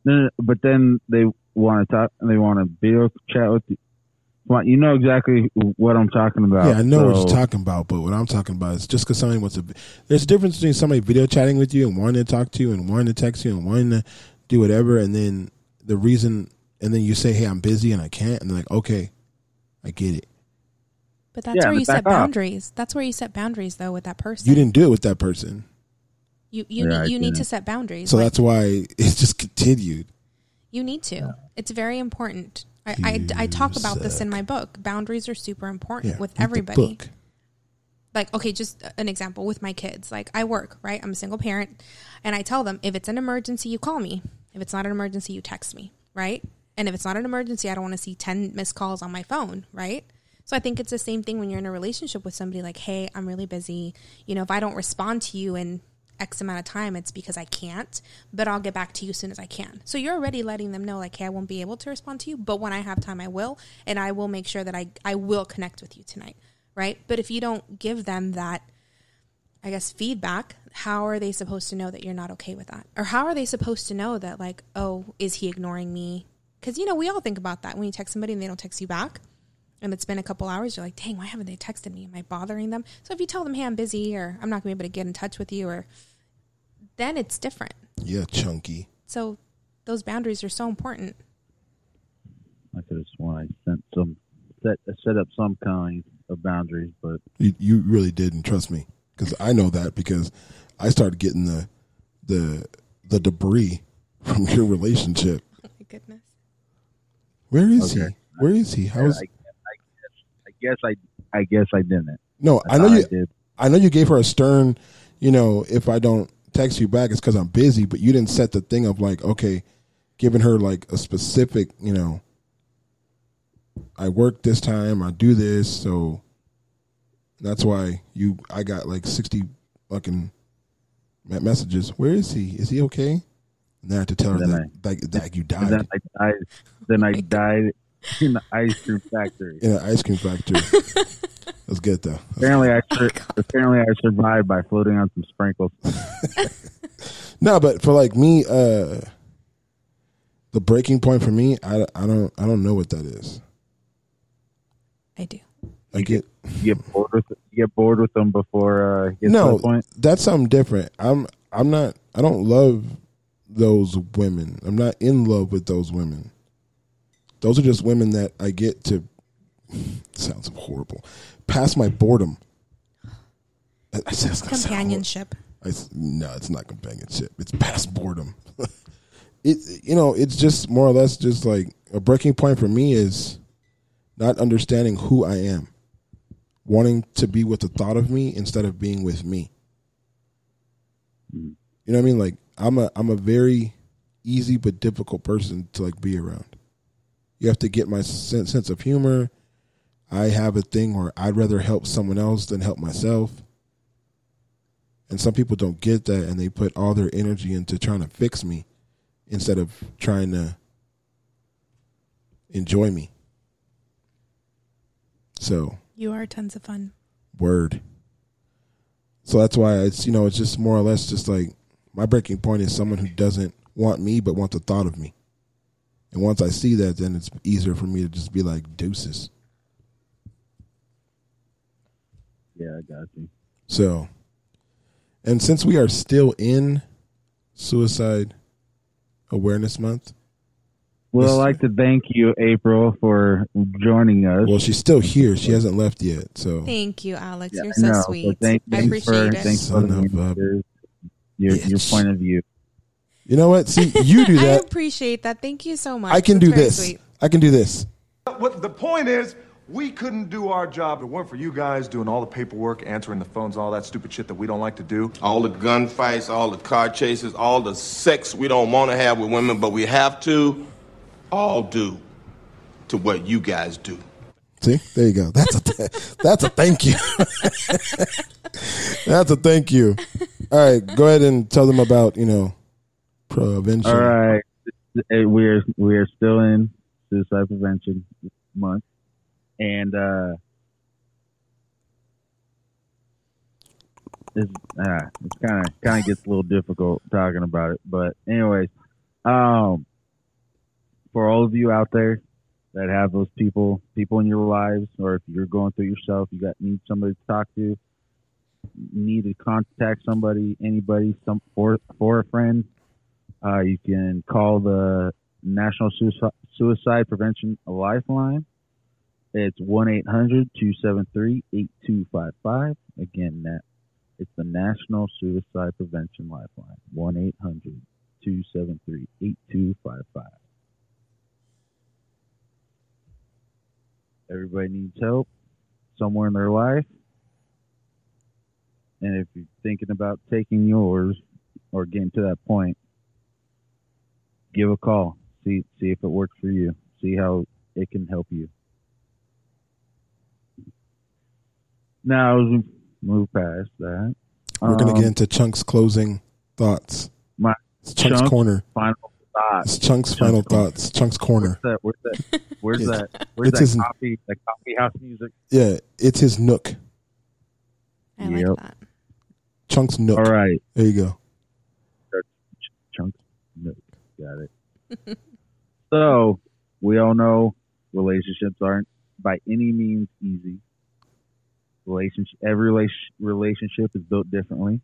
No, no, but then they want to talk and they want to video chat with you. You know exactly what I'm talking about. Yeah, I know what you're talking about, but what I'm talking about is just because somebody wants to. There's a difference between somebody video chatting with you and wanting to talk to you and wanting to text you and wanting to do whatever, and then the reason, and then you say, "Hey, I'm busy and I can't," and they're like, "Okay, I get it." But that's Yeah, where you set back off. boundaries. That's where you set boundaries though with that person. You didn't do it with that person, You you, Yeah, need, you need to set boundaries. so Like, that's why it just continued. You need to. It's very important. I, I, I talk about this in my book. Boundaries are super important Yeah, with everybody. book. Like, okay, just an example with my kids. Like, I work, right? I'm a single parent, and I tell them if it's an emergency, you call me. If it's not an emergency, you text me, right? And if it's not an emergency, I don't want to see 10 missed calls on my phone, right? So I think it's the same thing when you're in a relationship with somebody like, hey, I'm really busy. You know, if I don't respond to you in X amount of time, it's because I can't, but I'll get back to you as soon as I can. So you're already letting them know, like, hey, I won't be able to respond to you, but when I have time, I will. And I will make sure that I, I will connect with you tonight, right? But if you don't give them that, I guess, feedback, how are they supposed to know that you're not okay with that? Or how are they supposed to know that, like, oh, is he ignoring me? Because, you know, we all think about that when you text somebody and they don't text you back. And it's been a couple hours, you're like, dang, why haven't they texted me? Am I bothering them? So if you tell them, hey, I'm busy or I'm not going to be able to get in touch with you, or then it's different. Yeah, chunky. So those boundaries are so important. I could have sworn I sent some set set up some kind of boundaries, but You, you really didn't trust me because I know that because I started getting the the the debris from your relationship. Oh my goodness. Where is Okay. he? Where is he? How's I, I guess I I guess I didn't. no? I I know thought I you. did. I know you gave her a stern. You know, if I don't text you back, it's because I'm busy. But you didn't set the thing of like, okay, giving her like a specific. You know, I work this time. I do this, so that's why you. I got like sixty fucking messages. Where is he? Is he okay? And then I have to tell her Then that, that, that you And then I died. Then I died in the ice cream factory. in an ice cream factory. That's good though. Apparently, I sur- apparently I survived by floating on some sprinkles. No, but for like me, uh the breaking point for me, I, I don't I don't know what that is. I do. I get You get bored with you get bored with them before uh, it gets to no, the point. that's something different. I'm I'm not I don't love those women. I'm not in love with those women. Those are just women that I get to sounds horrible. Pass my boredom. I, I said it's gonna sound horrible. Companionship. I s no, it's not companionship. It's past boredom. it you know, it's just more or less just like a breaking point for me is not understanding who I am, wanting to be with the thought of me instead of being with me. Mm-hmm. You know what I mean? Like I'm a I'm a very easy but difficult person to like be around. You have to get my sense, sense of humor. I have a thing where I'd rather help someone else than help myself. And some people don't get that and they put all their energy into trying to fix me instead of trying to enjoy me. So, You are tons of fun. word. So that's why it's you know, it's just more or less just like my breaking point is someone who doesn't want me but want the thought of me. And once I see that then it's easier for me to just be like deuces. Yeah, I got you. So, and since we are still in Suicide Awareness Month, Well, I'd like to thank you, April, for joining us. well, she's still here. She hasn't left yet. So, Thank you, Alex. Yeah, You're so know, but sweet. thank, I appreciate for, it. Thanks for Son letting of a your, your point of view. You know what? See, you do that. I appreciate that. Thank you so much. I can That's do this. sweet. I can do this. What the point is, we couldn't do our job if it weren't for you guys doing all the paperwork, answering the phones, all that stupid shit that we don't like to do. All the gunfights, all the car chases, all the sex we don't want to have with women, but we have to, all do to what you guys do. See, there you go. That's a that's a thank you. that's a thank you. All right, go ahead and tell them about you know prevention. All right, we're we're still in suicide prevention month, and uh, it's uh, it's kind of kind of gets a little difficult talking about it. But anyways, um, for all of you out there that have those people people in your lives, or if you're going through yourself, you got need somebody to talk to, need to contact somebody, anybody, some for for a friend. Uh, you can call the National Suicide, Suicide Prevention Lifeline. It's 1 800 273 8255. Again, that it's the National Suicide Prevention Lifeline. 1 800 273 8255. Everybody needs help somewhere in their life. And if you're thinking about taking yours or getting to that point, give a call. See see if it works for you. See how it can help you. Now as we move past that, We're gonna um, get into Chunk's closing thoughts. my It's Chunk's Chunk corner. final thoughts. It's Chunk's final thoughts. Chunk's corner. Where's that? Where's that? Where's It's- that? Where's it's that his- coffee? That coffee house music. Yeah, it's his nook. I Yep. like that. Chunk's nook. All right, There you go. chunks. No, got it. so we all know relationships aren't by any means easy. Relationship, every relation- relationship is built differently.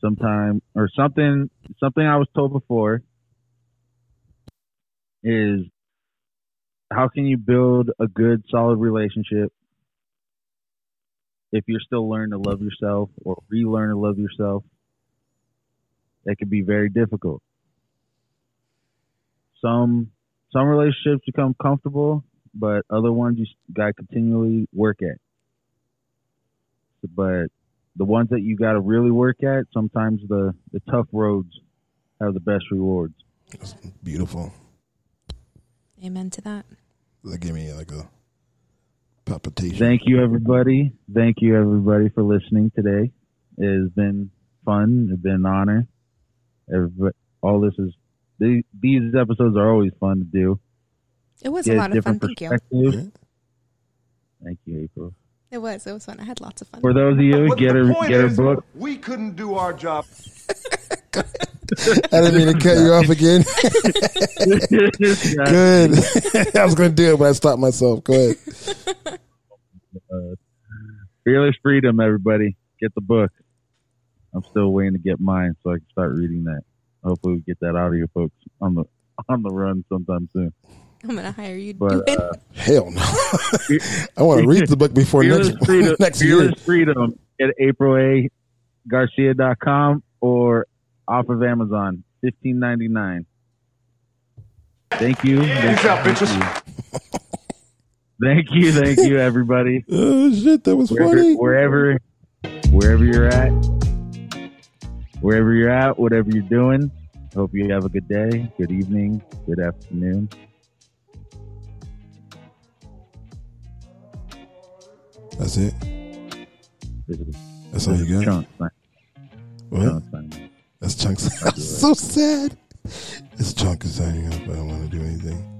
Sometime or something, something I was told before is how can you build a good, solid relationship if you're still learning to love yourself or relearn to love yourself? That can be very difficult. Some some relationships become comfortable, but other ones you got to continually work at. But the ones that you got to really work at, sometimes the the tough roads have the best rewards. Beautiful. Amen to that. That gave me like a palpitation. Thank you, everybody. Thank you, everybody, for listening today. It has been fun. It's been an honor. Everybody, all this is these, these episodes are always fun to do. It was Get a lot of fun. Thank you. perspectives. Thank you, April. It was. It was fun. I had lots of fun. For those of you But get her get her book. We couldn't do our job. I didn't mean to cut you off again. Good. I was going to do it, but I stopped myself. Go ahead. Uh, Fearless Freedom, everybody. Get the book. I'm still waiting to get mine so I can start reading that. Hopefully, we get that out of you folks on the on the run sometime soon. I'm gonna hire you to But do it. uh, Hell no. I want to read the book before Fearless next, Freedom, next year. Fearless Freedom at april.garcia.com or off of Amazon, fifteen ninety nine. Thank you. Thank Peace out, you. bitches. Thank you, thank you, everybody. Oh, shit. That was wherever, funny. wherever wherever you're at, wherever you're at, whatever you're doing. Hope you have a good day, good evening, good afternoon. That's it. That's all you got? What? That's Chunks. I'm so sad. This chunk is signing up. I don't want to do anything.